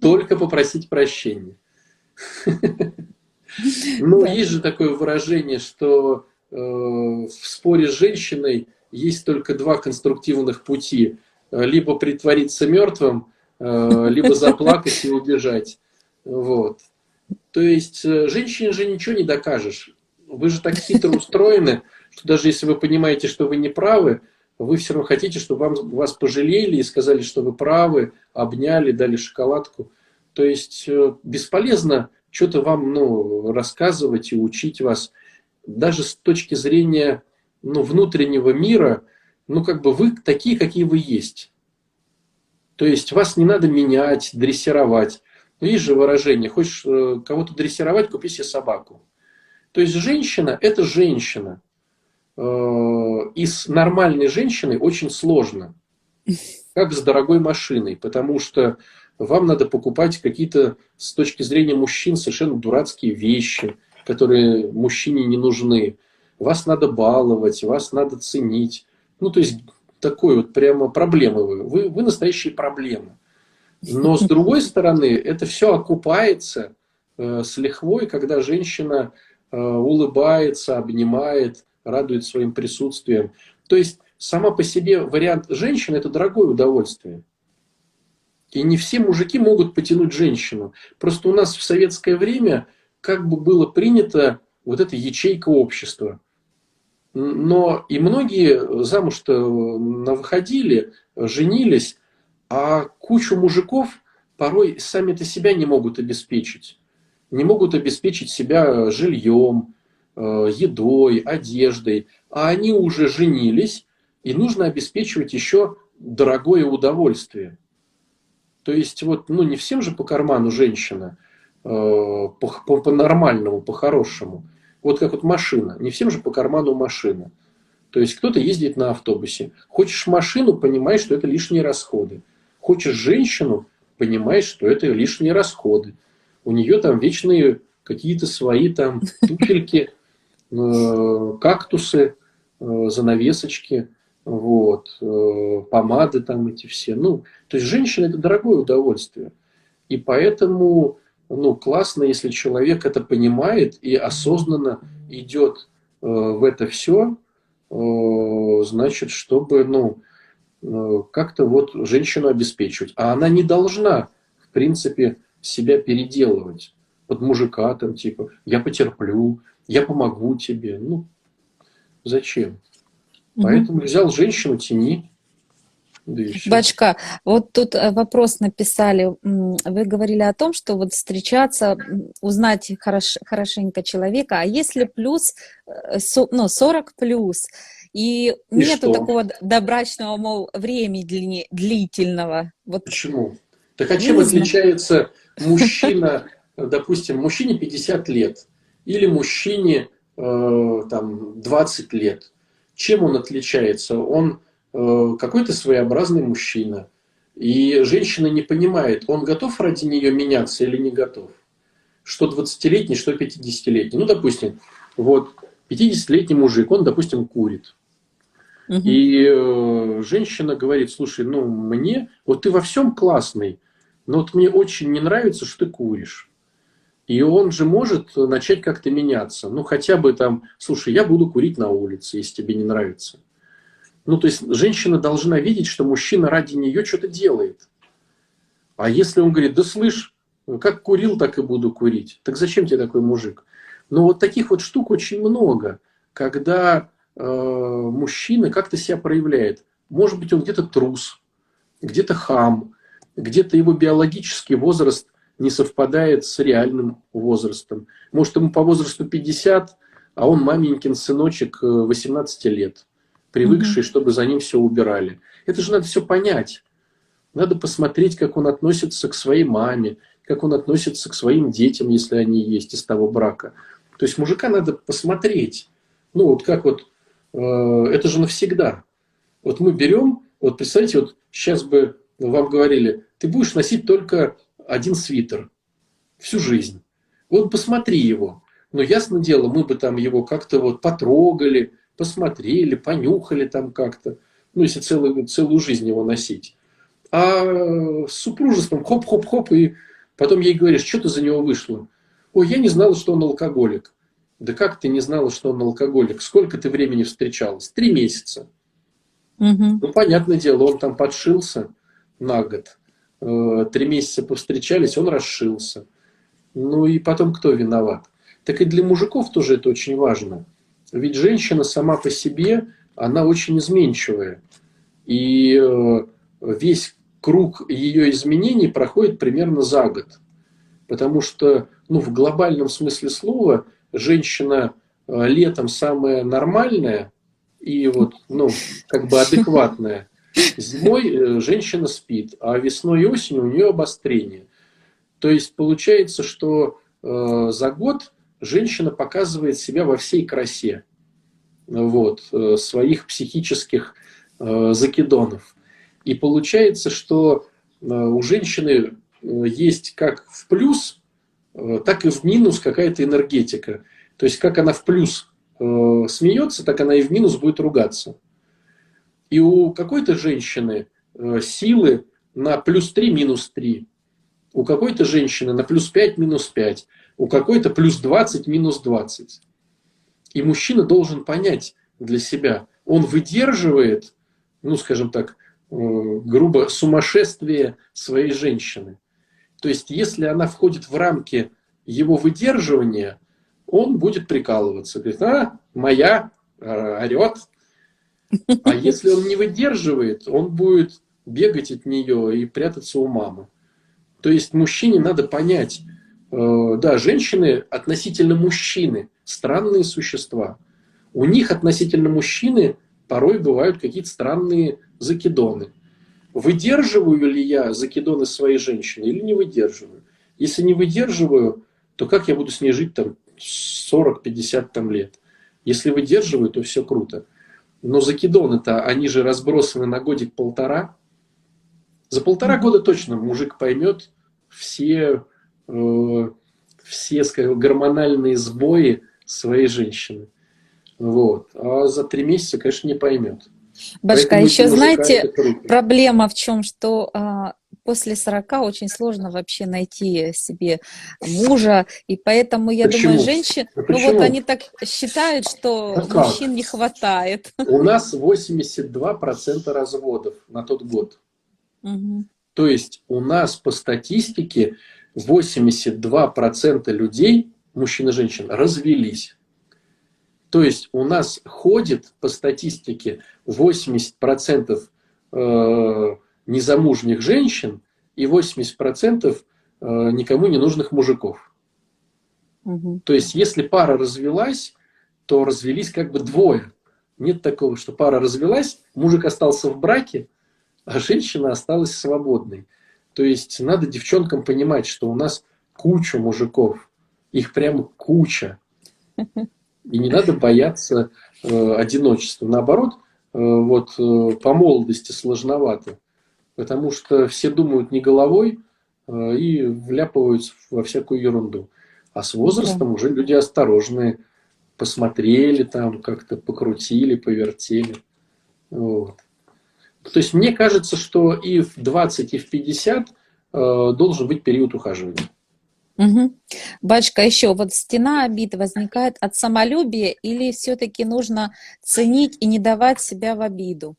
Только попросить прощения. Ну, есть же такое выражение, что э, в споре с женщиной есть только два конструктивных пути. Либо притвориться мертвым, э, либо заплакать и убежать. Вот. То есть э, женщине же ничего не докажешь. Вы же так хитро устроены, что даже если вы понимаете, что вы не правы, вы все равно хотите, чтобы вам, вас пожалели и сказали, что вы правы, обняли, дали шоколадку. То есть э, бесполезно что-то вам ну, рассказывать и учить вас. Даже с точки зрения ну, внутреннего мира, ну как бы вы такие, какие вы есть. То есть вас не надо менять, дрессировать. Но есть же выражение, хочешь э, кого-то дрессировать, купи себе собаку. То есть женщина – это женщина. Э, и с нормальной женщиной очень сложно. Как с дорогой машиной, потому что вам надо покупать какие-то с точки зрения мужчин совершенно дурацкие вещи, которые мужчине не нужны. Вас надо баловать, вас надо ценить. Ну, то есть, такой вот прямо проблемы вы. Вы, вы настоящие проблемы. Но с другой стороны, это все окупается э, с лихвой, когда женщина улыбается, обнимает, радует своим присутствием. То есть, сама по себе вариант женщины – это дорогое удовольствие. И не все мужики могут потянуть женщину. Просто у нас в советское время как бы было принято вот эта ячейка общества. Но и многие замуж-то выходили, женились, а кучу мужиков порой сами-то себя не могут обеспечить. Не могут обеспечить себя жильем, э, едой, одеждой. А они уже женились, и нужно обеспечивать еще дорогое удовольствие. То есть вот, ну не всем же по карману женщина, э, по нормальному, по хорошему. Вот как вот машина, не всем же по карману машина. То есть кто-то ездит на автобусе. Хочешь машину, понимаешь, что это лишние расходы. Хочешь женщину, понимаешь, что это лишние расходы. У нее там вечные какие-то свои там туфельки, э, кактусы, э, занавесочки вот, э, помады там эти все. Ну, то есть женщина это дорогое удовольствие. И поэтому, ну, классно, если человек это понимает и осознанно идет в это все, значит, чтобы, ну, как-то вот женщину обеспечивать. А она не должна, в принципе, себя переделывать под мужика там, типа, я потерплю, я помогу тебе. Ну, зачем? Поэтому взял женщину, тяни. Да Бачка, вот тут э, вопрос написали. Вы говорили о том, что вот встречаться, узнать хорош, хорошенько человека, а если плюс, э, ну, 40 плюс, и, и нету что? такого добрачного, мол, времени длительного. Вот. Почему? Так а чем отличается мужчина, *laughs* допустим, мужчине 50 лет или мужчине э, там 20 лет? Чем он отличается? Он э, какой-то своеобразный мужчина. И женщина не понимает, он готов ради нее меняться или не готов. Что 20-летний, что 50-летний. Ну, допустим, вот 50-летний мужик, он, допустим, курит. Угу. И э, женщина говорит, слушай, ну мне, вот ты во всем классный, но вот мне очень не нравится, что ты куришь. И он же может начать как-то меняться. Ну, хотя бы там, слушай, я буду курить на улице, если тебе не нравится. Ну, то есть женщина должна видеть, что мужчина ради нее что-то делает. А если он говорит, да слышь, как курил, так и буду курить. Так зачем тебе такой мужик? Ну, вот таких вот штук очень много, когда э, мужчина как-то себя проявляет. Может быть, он где-то трус, где-то хам, где-то его биологический возраст – не совпадает с реальным возрастом. Может, ему по возрасту 50, а он маменькин сыночек 18 э, лет, привыкший, mm-hmm. чтобы за ним все убирали. Это же надо все понять. Надо посмотреть, как он относится к своей маме, как он относится к своим детям, если они есть из того брака. То есть мужика надо посмотреть. Ну, вот как вот, э, это же навсегда. Вот мы берем, вот представьте, вот сейчас бы вам говорили, ты будешь носить только один свитер всю жизнь. Вот посмотри его. Но ясно дело, мы бы там его как-то вот потрогали, посмотрели, понюхали там как-то. Ну, если целую, целую жизнь его носить. А с супружеством хоп-хоп-хоп, и потом ей говоришь, что ты за него вышла? Ой, я не знала, что он алкоголик. Да как ты не знала, что он алкоголик? Сколько ты времени встречалась? Три месяца. Угу. Ну, понятное дело, он там подшился на год. Э, три месяца повстречались, он расшился. Ну и потом кто виноват? Так и для мужиков тоже это очень важно. Ведь женщина сама по себе, она очень изменчивая. И э, весь круг ее изменений проходит примерно за год. Потому что ну, в глобальном смысле слова женщина э, летом самая нормальная и вот, ну, как бы адекватная. Зимой э, женщина спит, а весной и осенью у нее обострение. То есть получается, что э, за год женщина показывает себя во всей красе вот, э, своих психических э, закидонов. И получается, что э, у женщины есть как в плюс, так и в минус какая-то энергетика. То есть как она в плюс смеется, так она и в минус будет ругаться. И у какой-то женщины силы на плюс 3, минус 3. У какой-то женщины на плюс 5, минус 5 у какой-то плюс 20, минус 20. И мужчина должен понять для себя, он выдерживает, ну, скажем так, э, грубо, сумасшествие своей женщины. То есть, если она входит в рамки его выдерживания, он будет прикалываться. Говорит, а, моя, а, орет. А если он не выдерживает, он будет бегать от нее и прятаться у мамы. То есть мужчине надо понять, Э, да, женщины относительно мужчины странные существа. У них относительно мужчины порой бывают какие-то странные закидоны. Выдерживаю ли я закидоны своей женщины или не выдерживаю? Если не выдерживаю, то как я буду с ней жить там 40-50 там лет? Если выдерживаю, то все круто. Но закидоны-то, они же разбросаны на годик-полтора. За полтора года точно мужик поймет все Э, все скажем, гормональные сбои своей женщины. Вот. А за три месяца, конечно, не поймет. Башка, Поэтому еще знаете, проблема в чем, что а, после 40 очень сложно вообще найти себе мужа, и поэтому я Почему? думаю, женщин, а ну вот они так считают, что а мужчин не хватает. У нас 82% разводов на тот год. Угу. То есть у нас по статистике 82% людей, мужчин и женщин, развелись. То есть у нас ходит по статистике 80% э, незамужних женщин и 80% э, никому не нужных мужиков. Угу. То есть если пара развелась, то развелись как бы двое. Нет такого, что пара развелась, мужик остался в браке, а женщина осталась свободной. То есть надо девчонкам понимать, что у нас куча мужиков, их прямо куча. И не надо бояться э, одиночества. Наоборот, э, вот э, по молодости сложновато, потому что все думают не головой э, и вляпываются во всякую ерунду. А с возрастом уже люди осторожные, посмотрели там, как-то покрутили, повертели. Вот. То есть мне кажется, что и в 20, и в 50 э, должен быть период ухаживания. Угу. Батюшка, еще вот стена обид возникает от самолюбия или все-таки нужно ценить и не давать себя в обиду?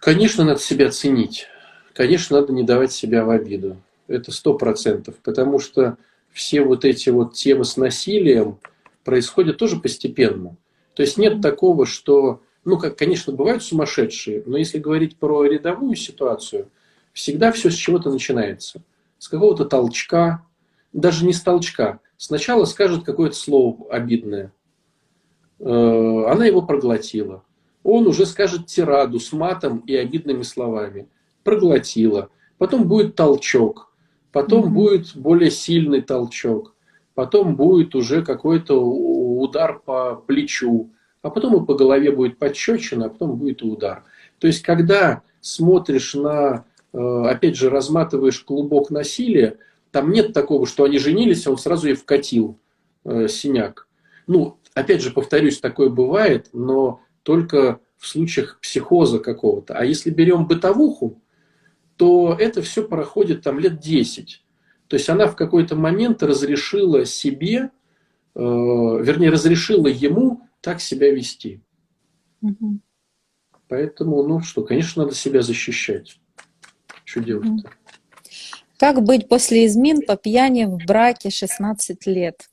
Конечно, надо себя ценить. Конечно, надо не давать себя в обиду. Это сто процентов. Потому что все вот эти вот темы с насилием происходят тоже постепенно. То есть нет такого, что ну, как, конечно, бывают сумасшедшие, но если говорить про рядовую ситуацию, всегда все с чего-то начинается. С какого-то толчка, даже не с толчка. Сначала скажет какое-то слово обидное. Э, она его проглотила. Он уже скажет тираду с матом и обидными словами. Проглотила. Потом будет толчок. Потом mm-hmm. будет более сильный толчок. Потом будет уже какой-то удар по плечу. А потом и по голове будет подщечина, а потом будет и удар. То есть, когда смотришь на, э, опять же, разматываешь клубок насилия, там нет такого, что они женились, а он сразу и вкатил э, синяк. Ну, опять же, повторюсь, такое бывает, но только в случаях психоза какого-то. А если берем бытовуху, то это все проходит там лет 10. То есть она в какой-то момент разрешила себе, э, вернее, разрешила ему так себя вести. Угу. Поэтому, ну что, конечно, надо себя защищать. Что делать-то? Как быть после измен по пьяни в браке 16 лет?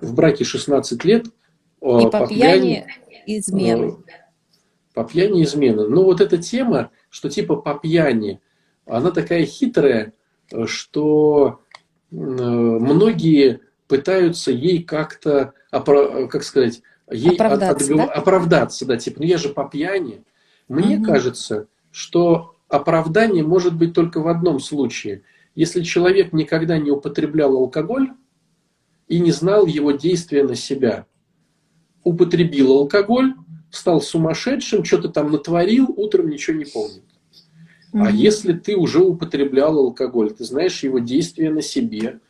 В браке 16 лет. И по, по пьяни, пьяни измены. По пьяни измены. Ну, вот эта тема, что типа по пьяни, она такая хитрая, что многие пытаются ей как-то, как сказать, ей оправдаться, от, от, да? оправдаться, да, типа, ну я же по пьяни. Мне угу. кажется, что оправдание может быть только в одном случае. Если человек никогда не употреблял алкоголь и не знал его действия на себя употребил алкоголь, стал сумасшедшим, что-то там натворил, утром ничего не помнит. Mm-hmm. А если ты уже употреблял алкоголь, ты знаешь его действия на себе,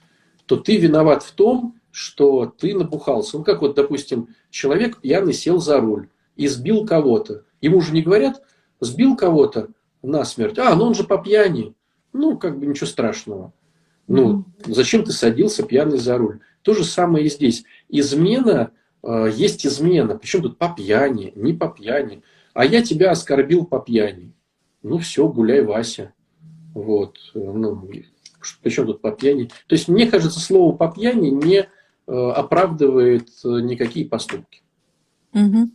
то ты виноват в том, что ты набухался. Ну, как вот, допустим, человек пьяный сел за руль и сбил кого-то. Ему же не говорят, сбил кого-то насмерть. А, ну он же по пьяни. Ну, как бы ничего страшного. Ну, зачем ты садился пьяный за руль? То же самое и здесь. Измена есть измена. Причем тут по пьяни, не по пьяни. А я тебя оскорбил по пьяни. Ну все, гуляй, Вася. Вот. Ну, причем тут по пьяни. То есть, мне кажется, слово по пьяни не э, оправдывает э, никакие поступки. Угу.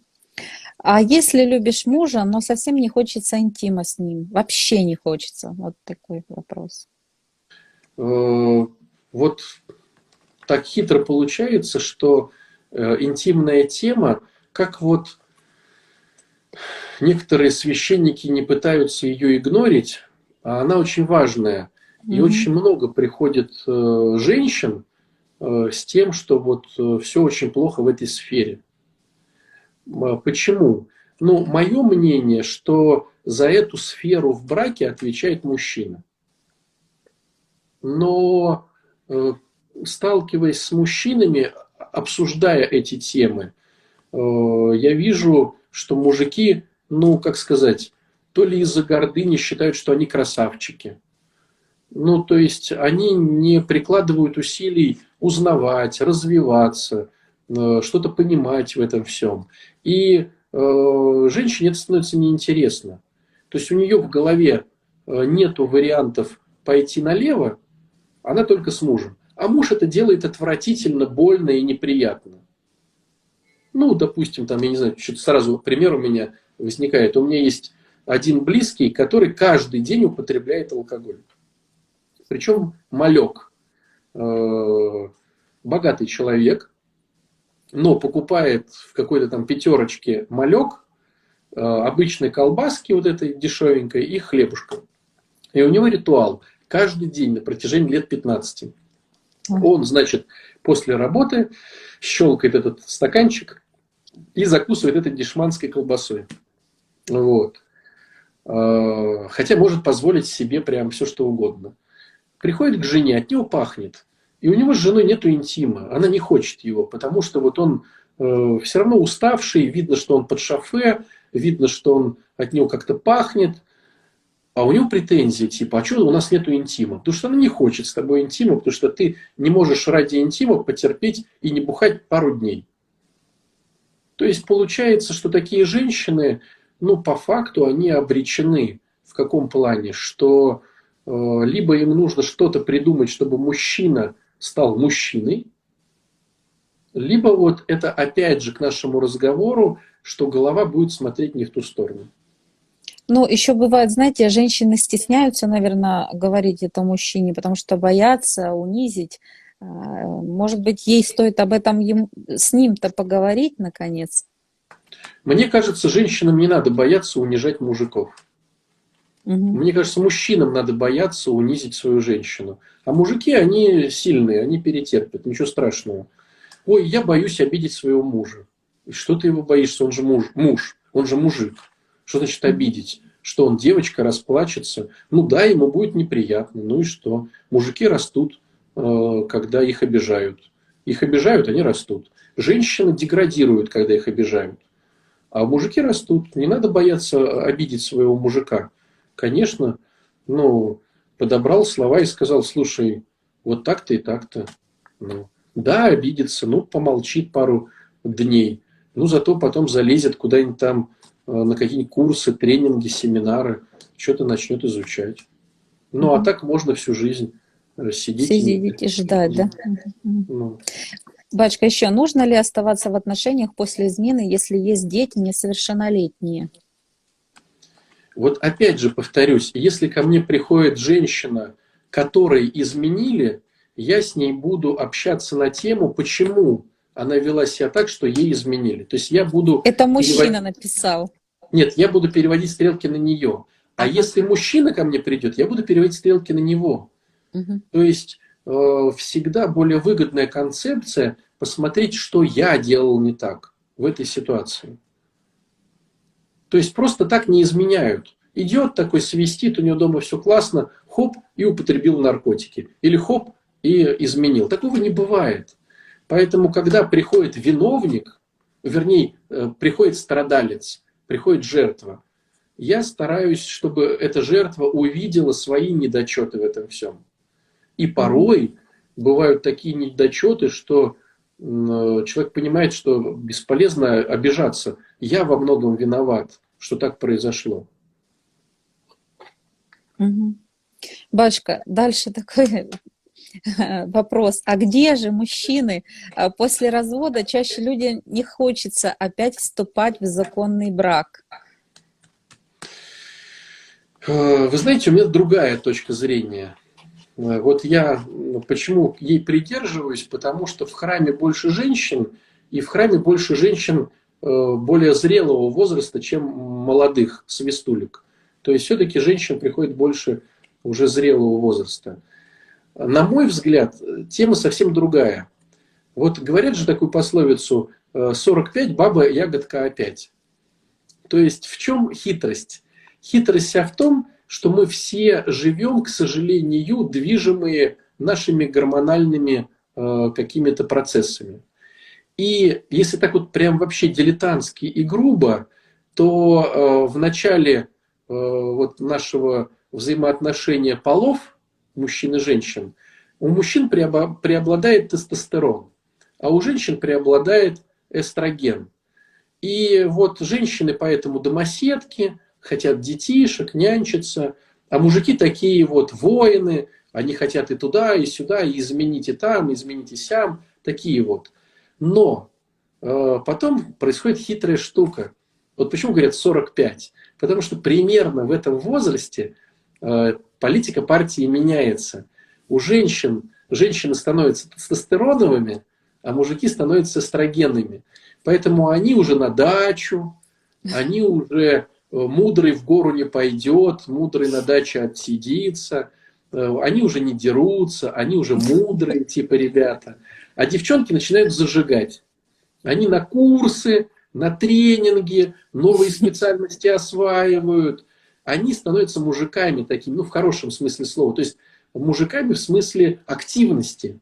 А если любишь мужа, но совсем не хочется интима с ним, вообще не хочется, вот такой вопрос. Вот так хитро получается, что Э, интимная тема, как вот некоторые священники не пытаются ее игнорить, а она очень важная. И mm-hmm. очень много приходит э, женщин э, с тем, что вот все очень плохо в этой сфере. Почему? Ну, мое мнение, что за эту сферу в браке отвечает мужчина. Но сталкиваясь с мужчинами, обсуждая эти темы, э, я вижу, что мужики, ну, как сказать, то ли из-за гордыни считают, что они красавчики. Ну, то есть они не прикладывают усилий узнавать, развиваться, э, что-то понимать в этом всем. И э, женщине это становится неинтересно. То есть у нее в голове нету вариантов пойти налево, она только с мужем. А муж это делает отвратительно, больно и неприятно. Ну, допустим, там, я не знаю, что-то сразу пример у меня возникает. У меня есть один близкий, который каждый день употребляет алкоголь. Причем малек. Э, богатый человек, но покупает в какой-то там пятерочке малек, э, обычной колбаски вот этой дешевенькой и хлебушка. И у него ритуал каждый день на протяжении лет 15. Он, значит, после работы щелкает этот стаканчик и закусывает этой дешманской колбасой. Вот. А, хотя может позволить себе прям все, что угодно. Приходит к жене, от него пахнет. И у него с женой нету интима. Она не хочет его, потому что вот он э, все равно уставший, видно, что он под шофе, видно, что он от него как-то пахнет а у него претензии, типа, а что у нас нету интима? Потому что она не хочет с тобой интима, потому что ты не можешь ради интима потерпеть и не бухать пару дней. То есть получается, что такие женщины, ну, по факту, они обречены. В каком плане? Что э, либо им нужно что-то придумать, чтобы мужчина стал мужчиной, либо вот это опять же к нашему разговору, что голова будет смотреть не в ту сторону. Ну, еще бывает, знаете, женщины стесняются, наверное, говорить это мужчине, потому что боятся унизить. А, может быть, ей стоит об этом с ним-то поговорить, наконец? Мне кажется, женщинам не надо бояться унижать мужиков. Угу. Мне кажется, мужчинам надо бояться унизить свою женщину. А мужики, они сильные, они перетерпят, ничего страшного. Ой, я боюсь обидеть своего мужа. И что ты его боишься? Он же муж, муж, он же мужик. Что значит обидеть? Что он, девочка, расплачется? Ну да, ему будет неприятно. Ну и что? Мужики растут, э, когда их обижают. Их обижают, они растут. Женщины деградируют, когда их обижают. А мужики растут. Не надо бояться обидеть своего мужика. Конечно, ну, подобрал слова и сказал, слушай, вот так-то и так-то. Ну, да, обидится, ну, помолчит пару дней. Ну, зато потом залезет куда-нибудь там на какие-нибудь курсы, тренинги, семинары, что-то начнет изучать. Ну, а так можно всю жизнь э, сидеть. Сидеть и, и ждать, да? Ну. Бачка, еще нужно ли оставаться в отношениях после измены, если есть дети несовершеннолетние? Вот опять же повторюсь, если ко мне приходит женщина, которой изменили, я с ней буду общаться на тему, почему она вела себя так, что ей изменили. То есть я буду... Это мужчина перевод... написал. Нет, я буду переводить стрелки на нее. А если мужчина ко мне придет, я буду переводить стрелки на него. Угу. То есть э, всегда более выгодная концепция посмотреть, что я делал не так в этой ситуации. То есть просто так не изменяют. Идет такой, свистит, у него дома все классно, хоп, и употребил наркотики. Или хоп, и изменил. Такого не бывает. Поэтому, когда приходит виновник, вернее, э, приходит страдалец, приходит жертва, я стараюсь, чтобы эта жертва увидела свои недочеты в этом всем. И порой бывают такие недочеты, что э, человек понимает, что бесполезно обижаться. Я во многом виноват, что так произошло. Угу. Башка, дальше такой *laughs* вопрос. А где же мужчины? А после развода чаще люди не хочется опять вступать в законный брак. Э, вы знаете, у меня другая точка зрения. Э, вот я ну, почему ей придерживаюсь, потому что в храме больше женщин, и в храме больше женщин э, более зрелого возраста, чем молодых свистулек. То есть все-таки женщин приходит больше уже зрелого возраста. На мой взгляд, тема совсем другая. Вот говорят же такую пословицу 45 баба ягодка опять. То есть в чем хитрость? Хитрость вся в том, что мы все живем, к сожалению, движимые нашими гормональными э, какими-то процессами. И если так вот прям вообще дилетантски и грубо, то э, в начале э, вот нашего взаимоотношения полов, мужчин и женщин, у мужчин преобладает тестостерон, а у женщин преобладает эстроген. И вот женщины поэтому домоседки, хотят детишек, нянчиться, а мужики такие вот воины, они хотят и туда, и сюда, и изменить и там, и изменить и сям, такие вот. Но э, потом происходит хитрая штука. Вот почему говорят 45? Потому что примерно в этом возрасте э, политика партии меняется. У женщин женщины становятся тестостероновыми, а мужики становятся эстрогенными. Поэтому они уже на дачу, они уже Э, мудрый в гору не пойдет, мудрый на даче отсидится, э, они уже не дерутся, они уже мудрые, типа ребята. А девчонки начинают зажигать. Они на курсы, на тренинги, новые специальности осваивают. Они становятся мужиками такими, ну, в хорошем смысле слова. То есть мужиками в смысле активности.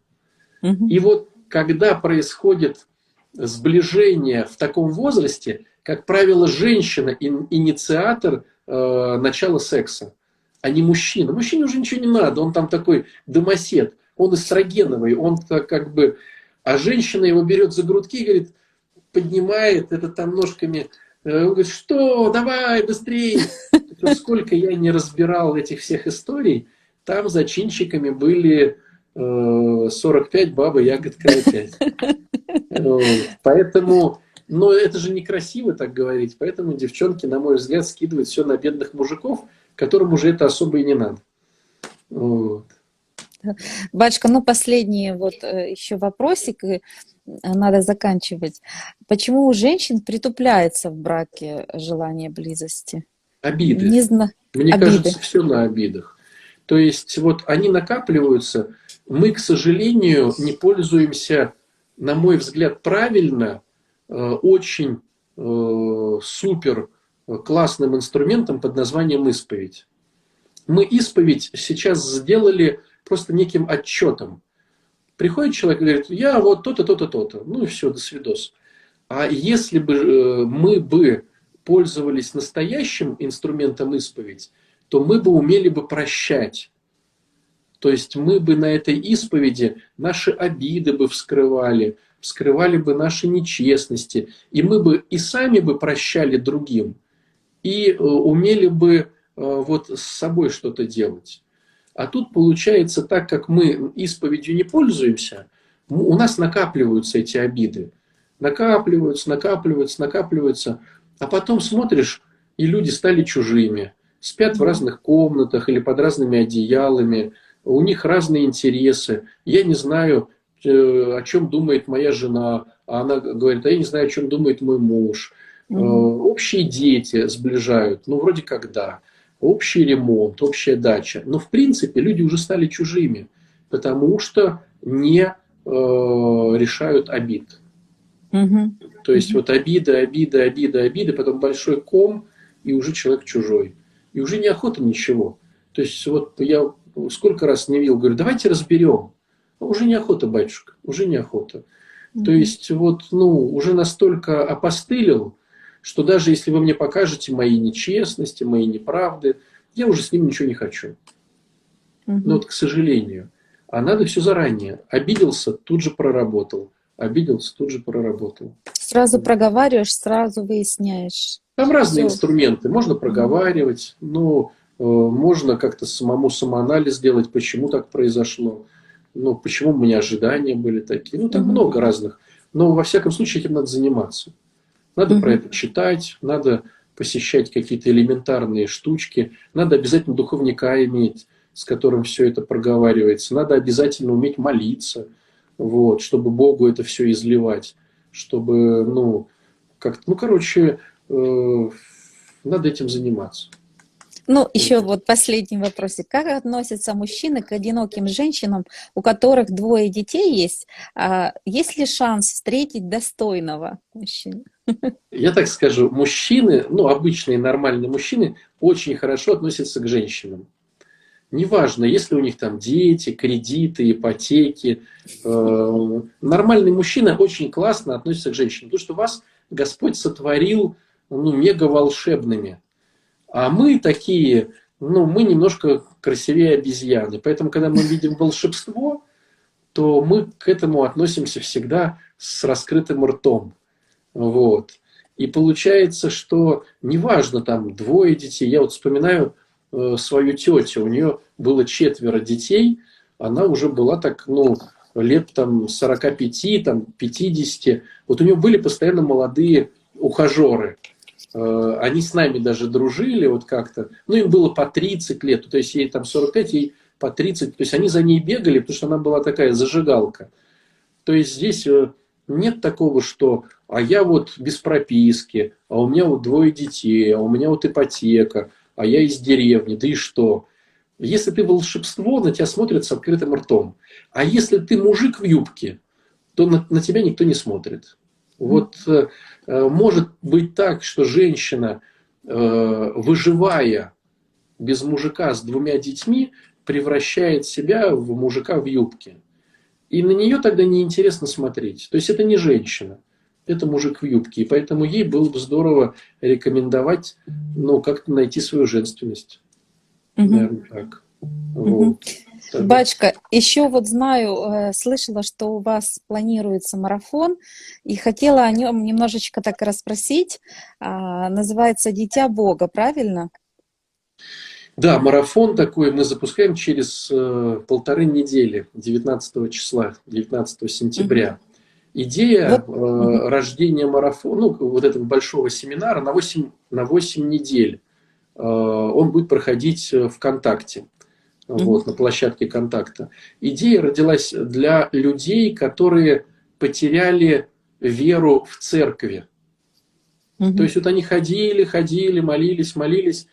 И вот когда происходит сближение в таком возрасте, как правило, женщина инициатор э, начала секса, а не мужчина. Мужчине уже ничего не надо, он там такой домосед, он эстрогеновый, он как бы... А женщина его берет за грудки и говорит, поднимает это там ножками, он говорит, что, давай, быстрее. *laughs* Сколько я не разбирал этих всех историй, там зачинщиками были 45 э, бабы ягодка опять. *laughs* Поэтому но это же некрасиво так говорить. Поэтому девчонки, на мой взгляд, скидывают все на бедных мужиков, которым уже это особо и не надо. Вот. Бачка, ну последний вот э, еще вопросик. Надо заканчивать. Почему у женщин притупляется в браке желание близости? Обиды. Не зна... Мне обиды. кажется, все на обидах. То есть вот они накапливаются. Мы, к сожалению, не пользуемся, на мой взгляд, правильно, э, очень э, супер классным инструментом под названием исповедь. Мы исповедь сейчас сделали просто неким отчетом. Приходит человек и говорит, я вот то-то, то-то, то-то. Ну и все, до свидос. А если бы э, мы бы пользовались настоящим инструментом исповедь, то мы бы умели бы прощать. То есть мы бы на этой исповеди наши обиды бы вскрывали, вскрывали бы наши нечестности, и мы бы и сами бы прощали другим, и э, умели бы э, вот с собой что-то делать. А тут получается так, как мы исповедью не пользуемся, у нас накапливаются эти обиды. Накапливаются, накапливаются, накапливаются. А потом смотришь, и люди стали чужими. Спят в разных комнатах или под разными одеялами. У них разные интересы. Я не знаю, э, о чем думает моя жена. А она говорит, а я не знаю, о чем думает мой муж. Угу. Общие дети сближают. Ну, вроде как да общий ремонт, общая дача. Но в принципе люди уже стали чужими, потому что не э, решают обид. Угу. То есть вот обида, обида, обида, обида, потом большой ком, и уже человек чужой. И уже неохота ничего. То есть вот я сколько раз не видел, говорю, давайте разберем. А уже неохота, батюшка, уже неохота. Угу. То есть вот, ну, уже настолько опостылил, что даже если вы мне покажете мои нечестности, мои неправды, я уже с ним ничего не хочу. Угу. Но вот, к сожалению. А надо все заранее. Обиделся, тут же проработал. Обиделся, тут же проработал. Сразу проговариваешь, сразу выясняешь. Там разные все. инструменты. Можно проговаривать, но э, можно как-то самому самоанализ сделать, почему так произошло. Ну, почему у меня ожидания были такие. Ну, там угу. много разных. Но, во всяком случае, этим надо заниматься. Надо mm-hmm. про это читать, надо посещать какие-то элементарные штучки, надо обязательно духовника иметь, с которым все это проговаривается, надо обязательно уметь молиться, вот, чтобы Богу это все изливать, чтобы, ну, как ну, короче, э, надо этим заниматься. Ну, еще вот последний вопросик. Как относятся мужчины к одиноким женщинам, у которых двое детей есть? А есть ли шанс встретить достойного мужчину? Я так скажу, мужчины, ну, обычные нормальные мужчины, очень хорошо относятся к женщинам. Неважно, если у них там дети, кредиты, ипотеки. Э, нормальный мужчина очень классно относится к женщинам, потому что вас Господь сотворил ну, мега волшебными. А мы такие, ну, мы немножко красивее обезьяны. Поэтому, когда мы видим волшебство, то мы к этому относимся всегда с раскрытым ртом. Вот. И получается, что неважно, там двое детей. Я вот вспоминаю э, свою тетю, у нее было четверо детей, она уже была так, ну, лет там 45, там 50. Вот у нее были постоянно молодые ухажеры. Э, они с нами даже дружили вот как-то. Ну, им было по 30 лет, то есть ей там 45, ей по 30. То есть они за ней бегали, потому что она была такая зажигалка. То есть здесь э, нет такого, что а я вот без прописки, а у меня вот двое детей, а у меня вот ипотека, а я из деревни, да и что? Если ты волшебство, на тебя смотрят с открытым ртом. А если ты мужик в юбке, то на, на тебя никто не смотрит. Вот э, э, может быть так, что женщина, э, выживая без мужика с двумя детьми, превращает себя в мужика в юбке. И на нее тогда неинтересно смотреть. То есть это не женщина, это мужик в юбке. И поэтому ей было бы здорово рекомендовать, ну, как-то найти свою женственность. Угу. Наверное, так. Угу. Вот. Бачка, еще вот знаю, э, слышала, что у вас планируется марафон, и хотела о нем немножечко так расспросить. А, называется «Дитя Бога», правильно? Да, марафон такой мы запускаем через э, полторы недели, 19 числа, 19 сентября. Идея вот. э, рождения марафона, ну, вот этого большого семинара на 8, на 8 недель. Э, он будет проходить ВКонтакте вот, на площадке контакта. Идея родилась для людей, которые потеряли веру в церкви. То есть вот они ходили, ходили, молились, молились,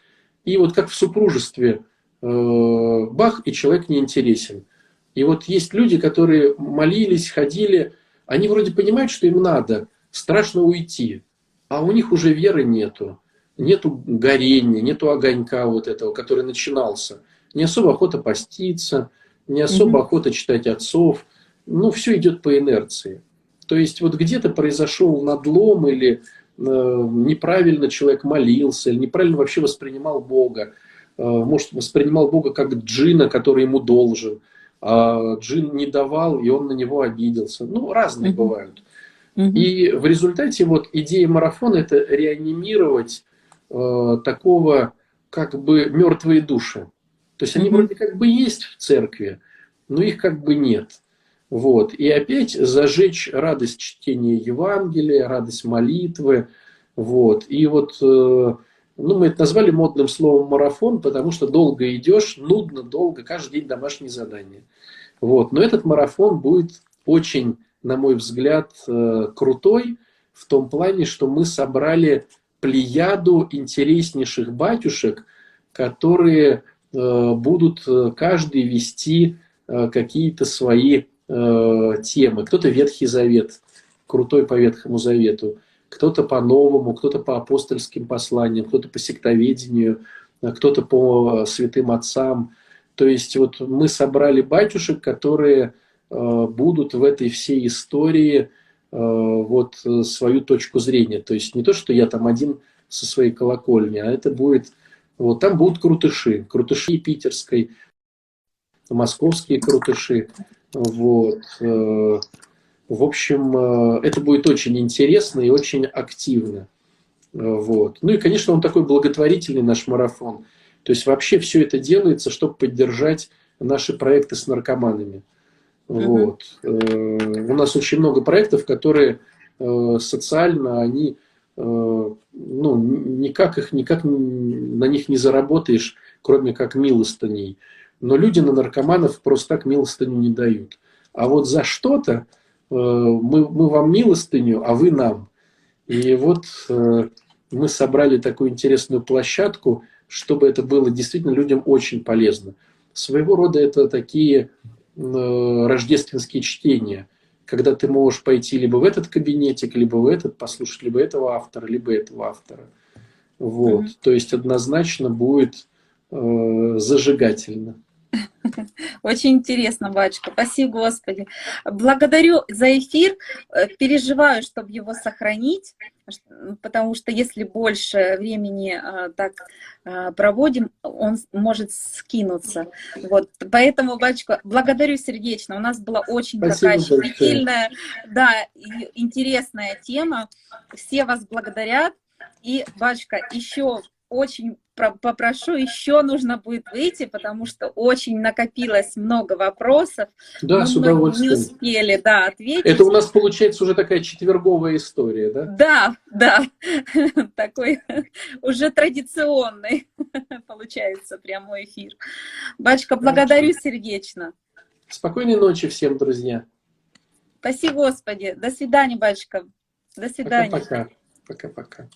и вот как в супружестве э, бах, и человек не интересен. И вот есть люди, которые молились, ходили, они вроде понимают, что им надо, страшно уйти, а у них уже веры нету, нету горения, нету огонька вот этого, который начинался. Не особо охота поститься, не особо угу. охота читать отцов. Ну, все идет по инерции. То есть вот где-то произошел надлом или э, неправильно человек молился, или неправильно вообще воспринимал Бога. Э, может, воспринимал Бога как джина, который ему должен. А джин не давал, и он на него обиделся. Ну, разные mm-hmm. бывают. Mm-hmm. И в результате вот идея марафона это реанимировать э, такого как бы мертвые души. То есть они mm-hmm. вроде как бы есть в церкви, но их как бы нет. Вот. И опять зажечь радость чтения Евангелия, радость молитвы. Вот. И вот, э, ну, мы это назвали модным словом марафон, потому что долго идешь, нудно, долго, каждый день домашние задания. Вот. Но этот марафон будет очень, на мой взгляд, э, крутой в том плане, что мы собрали плеяду интереснейших батюшек, которые будут каждый вести какие-то свои э, темы. Кто-то Ветхий Завет, крутой по Ветхому Завету, кто-то по новому, кто-то по апостольским посланиям, кто-то по сектоведению, кто-то по святым отцам. То есть вот мы собрали батюшек, которые э, будут в этой всей истории э, вот свою точку зрения. То есть не то, что я там один со своей колокольни, а это будет, вот там будут крутыши, крутыши питерской, московские крутыши. Вот. Э, в общем, э, это будет очень интересно и очень активно. Вот. Ну и, конечно, он такой благотворительный наш марафон. То есть вообще все это делается, чтобы поддержать наши проекты с наркоманами. Вот. Э, у нас очень много проектов, которые социально, они, ну, никак их, никак на них не заработаешь, кроме как милостыней. Но люди на наркоманов просто так милостыню не дают. А вот за что-то э, мы, мы вам милостыню, а вы нам. И вот э, мы собрали такую интересную площадку, чтобы это было действительно людям очень полезно. Своего рода это такие э, рождественские чтения, когда ты можешь пойти либо в этот кабинетик, либо в этот, послушать либо этого автора, либо этого автора. Вот. Mm-hmm. То есть однозначно будет э, зажигательно. *laughs* Очень интересно, батюшка. Спасибо, Господи. Благодарю за эфир. Э, переживаю, чтобы его сохранить, потому что если больше времени э, так э, проводим, он может скинуться. Вот. Поэтому, батюшка, благодарю сердечно. У нас была очень Спасибо такая щепетильная, да, интересная тема. Все вас благодарят. И, батюшка, еще очень попрошу, еще нужно будет выйти, потому что очень накопилось много вопросов. Да, Мы с удовольствием. Не успели, да, ответить. Это у нас получается уже такая четверговая история, да? Да, да, *laughs* такой уже традиционный *laughs* получается прямой эфир. Батюшка, благодарю сердечно. Спокойной ночи всем, друзья. Спасибо, Господи. До свидания, батюшка. До свидания. Пока-пока. Пока-пока.